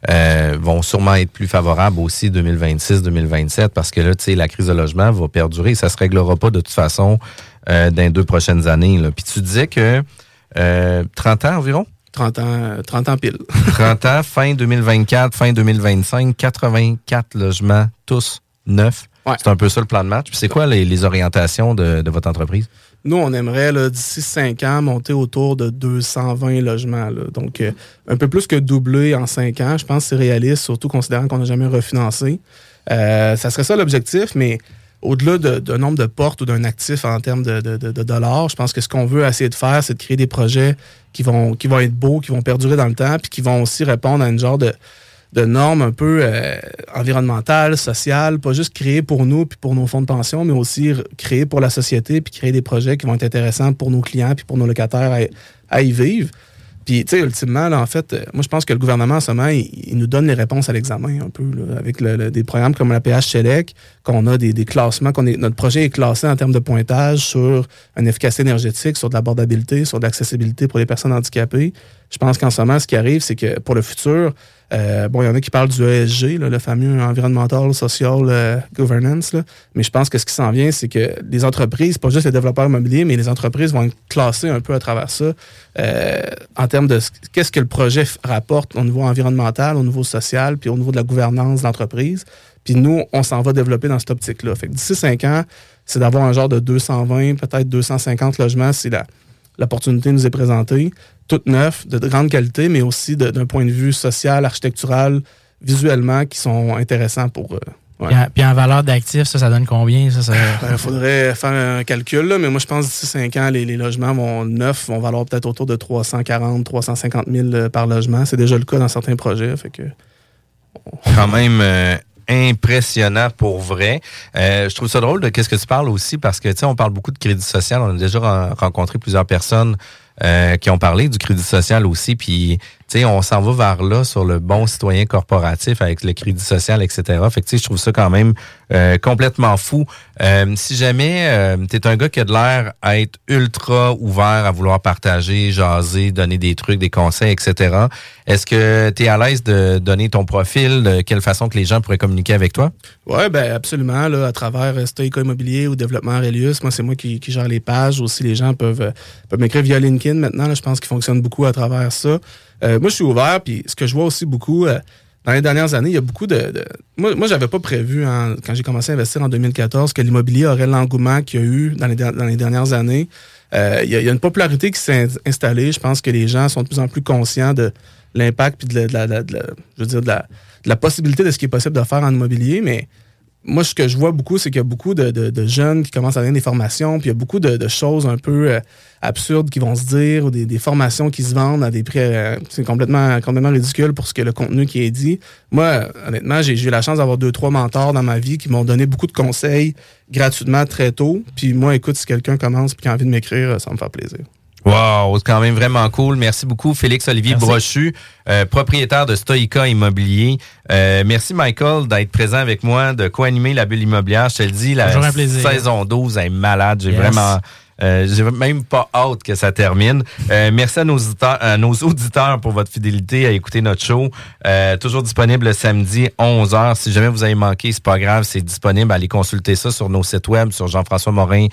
euh, vont sûrement être plus favorables aussi 2026-2027 parce que là, tu sais, la crise de logement va perdurer. Ça se réglera pas de toute façon euh, dans les deux prochaines années. Là. Puis tu disais que euh, 30 ans environ? 30 ans, euh, 30 ans pile. 30 ans, fin 2024, fin 2025, 84 logements, tous neufs. C'est un peu ça le plan de match. Puis c'est quoi les, les orientations de, de votre entreprise? Nous, on aimerait, d'ici 5 ans, monter autour de 220 logements. là. Donc, euh, un peu plus que doubler en 5 ans. Je pense que c'est réaliste, surtout considérant qu'on n'a jamais refinancé. Euh, ça serait ça l'objectif, mais au-delà de- d'un nombre de portes ou d'un actif en termes de, dollars, je pense que ce qu'on veut essayer de faire, c'est de créer des projets qui vont, être beaux, qui vont perdurer dans le temps, puis qui vont aussi répondre à une genre de, normes un peu euh, environnementales, sociales, pas juste créées pour nous puis pour nos fonds de pension, mais aussi créées pour la société puis créer des projets qui vont être intéressants pour nos clients puis pour nos locataires à y vivre. Puis, tu sais, ultimement, là, en fait, euh, moi, je pense que le gouvernement, en ce moment, il, nous donne les réponses à l'examen, un peu, avec le- des programmes comme la PH Chelec, qu'on a des, des classements, qu'on est, notre projet est classé en termes de pointage sur une efficacité énergétique, sur de l'abordabilité, sur de l'accessibilité pour les personnes handicapées. Je pense qu'en ce moment, ce qui arrive, c'est que pour le futur, euh, bon, il y en a qui parlent du ESG, là, le fameux Environmental Social euh, Governance, là. mais je pense que ce qui s'en vient, c'est que les entreprises, pas juste les développeurs immobiliers, mais les entreprises vont être classées un peu à travers ça euh, en termes de ce- qu'est-ce que le projet rapporte au niveau environnemental, au niveau social, puis au niveau de la gouvernance de l'entreprise. Puis nous, on s'en va développer dans cette optique-là. Fait que d'ici cinq ans, c'est d'avoir un genre de 220, peut-être 250 logements si la, l'opportunité nous est présentée, toutes neuves, de grande qualité, mais aussi d'un point de vue social, architectural, visuellement, qui sont intéressants pour... euh, ouais. Puis, en, puis en valeur d'actifs, ça, ça donne combien? Ça, ça... Il faudrait faire un calcul, là, mais moi, je pense que d'ici 5 ans, les, les logements vont neufs vont valoir peut-être autour de 340, 350 000 euh, par logement. C'est déjà le cas dans certains projets. Fait que... quand même euh, impressionnant pour vrai. Euh, je trouve ça drôle de qu'est-ce que tu parles aussi parce que tu sais on parle beaucoup de crédit social. On a déjà ren- rencontré plusieurs personnes euh, qui ont parlé du crédit social aussi. Puis on s'en va vers là sur le bon citoyen corporatif avec le crédit social, etc. Fait que, je trouve ça quand même euh, complètement fou. Euh, si jamais euh, tu es un gars qui a de l'air à être ultra ouvert à vouloir partager, jaser, donner des trucs, des conseils, etc., est-ce que tu à l'aise de donner ton profil, de quelle façon que les gens pourraient communiquer avec toi? Oui, ben absolument. Là, à travers euh, Stoica Immobilier ou Développement Aurelius, moi, c'est moi qui, gère les pages. Aussi, les gens peuvent, peuvent m'écrire via LinkedIn maintenant. Je pense qu'il fonctionne beaucoup à travers ça. Euh, moi, je suis ouvert, puis ce que je vois aussi beaucoup... Euh, dans les dernières années, il y a beaucoup de. Moi, moi j'avais pas prévu, hein, quand j'ai commencé à investir en 2014, que l'immobilier aurait l'engouement qu'il y a eu dans les, dans les dernières années. Euh, il, y a, une popularité qui s'est installée. Je pense que les gens sont de plus en plus conscients de l'impact puis de la, de la possibilité de ce qui est possible de faire en immobilier. Mais moi, ce que je vois beaucoup, c'est qu'il y a beaucoup de, de, de, jeunes qui commencent à donner des formations, puis il y a beaucoup de, de choses un peu euh, absurdes qui vont se dire, ou des, des, formations qui se vendent à des prix euh, c'est complètement, complètement ridicule pour ce que le contenu qui est dit. Moi, honnêtement, j'ai eu la chance d'avoir deux, trois mentors dans ma vie qui m'ont donné beaucoup de conseils gratuitement très tôt. Puis moi, écoute, si quelqu'un commence et qui a envie de m'écrire, ça me fait plaisir. Wow, c'est quand même vraiment cool. Merci beaucoup, Félix-Olivier Brochu, euh, propriétaire de Stoica Immobilier. Euh, merci, Michael, d'être présent avec moi, de co-animer la bulle immobilière. Je te le dis, la saison 12 est malade. J'ai yes. vraiment... Euh, j'ai même pas hâte que ça termine. Euh, merci à nos, auditeurs, à pour votre fidélité à écouter notre show. Euh, toujours disponible le samedi 11h. Si jamais vous avez manqué, c'est pas grave, c'est disponible. Allez consulter ça sur nos sites web, sur Jean-François Morin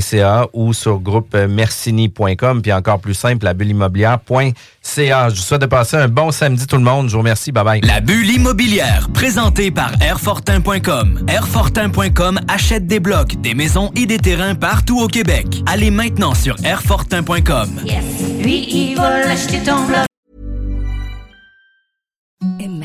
.ca ou sur groupe mercini.com puis encore plus simple la bulle immobilière.ca. Je vous souhaite de passer un bon samedi tout le monde. Je vous remercie. Bye bye. La bulle immobilière présentée par Airfortin.com. Airfortin.com achète des blocs, des maisons et des terrains partout au Québec. Allez maintenant sur Airfortin.com. Yes. Lui, il va l'acheter ton bloc.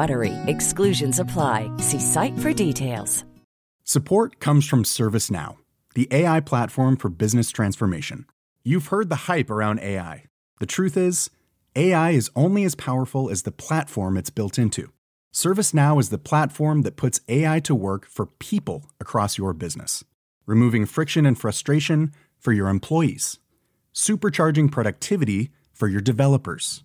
BUTTERY. Exclusions apply. See site for details. Support comes from ServiceNow the AI platform for business transformation. You've heard the hype around AI. The truth is, AI is only as powerful as the platform it's built into. ServiceNow is the platform that puts AI to work for people across your business, removing friction and frustration for your employees, supercharging productivity for your developers,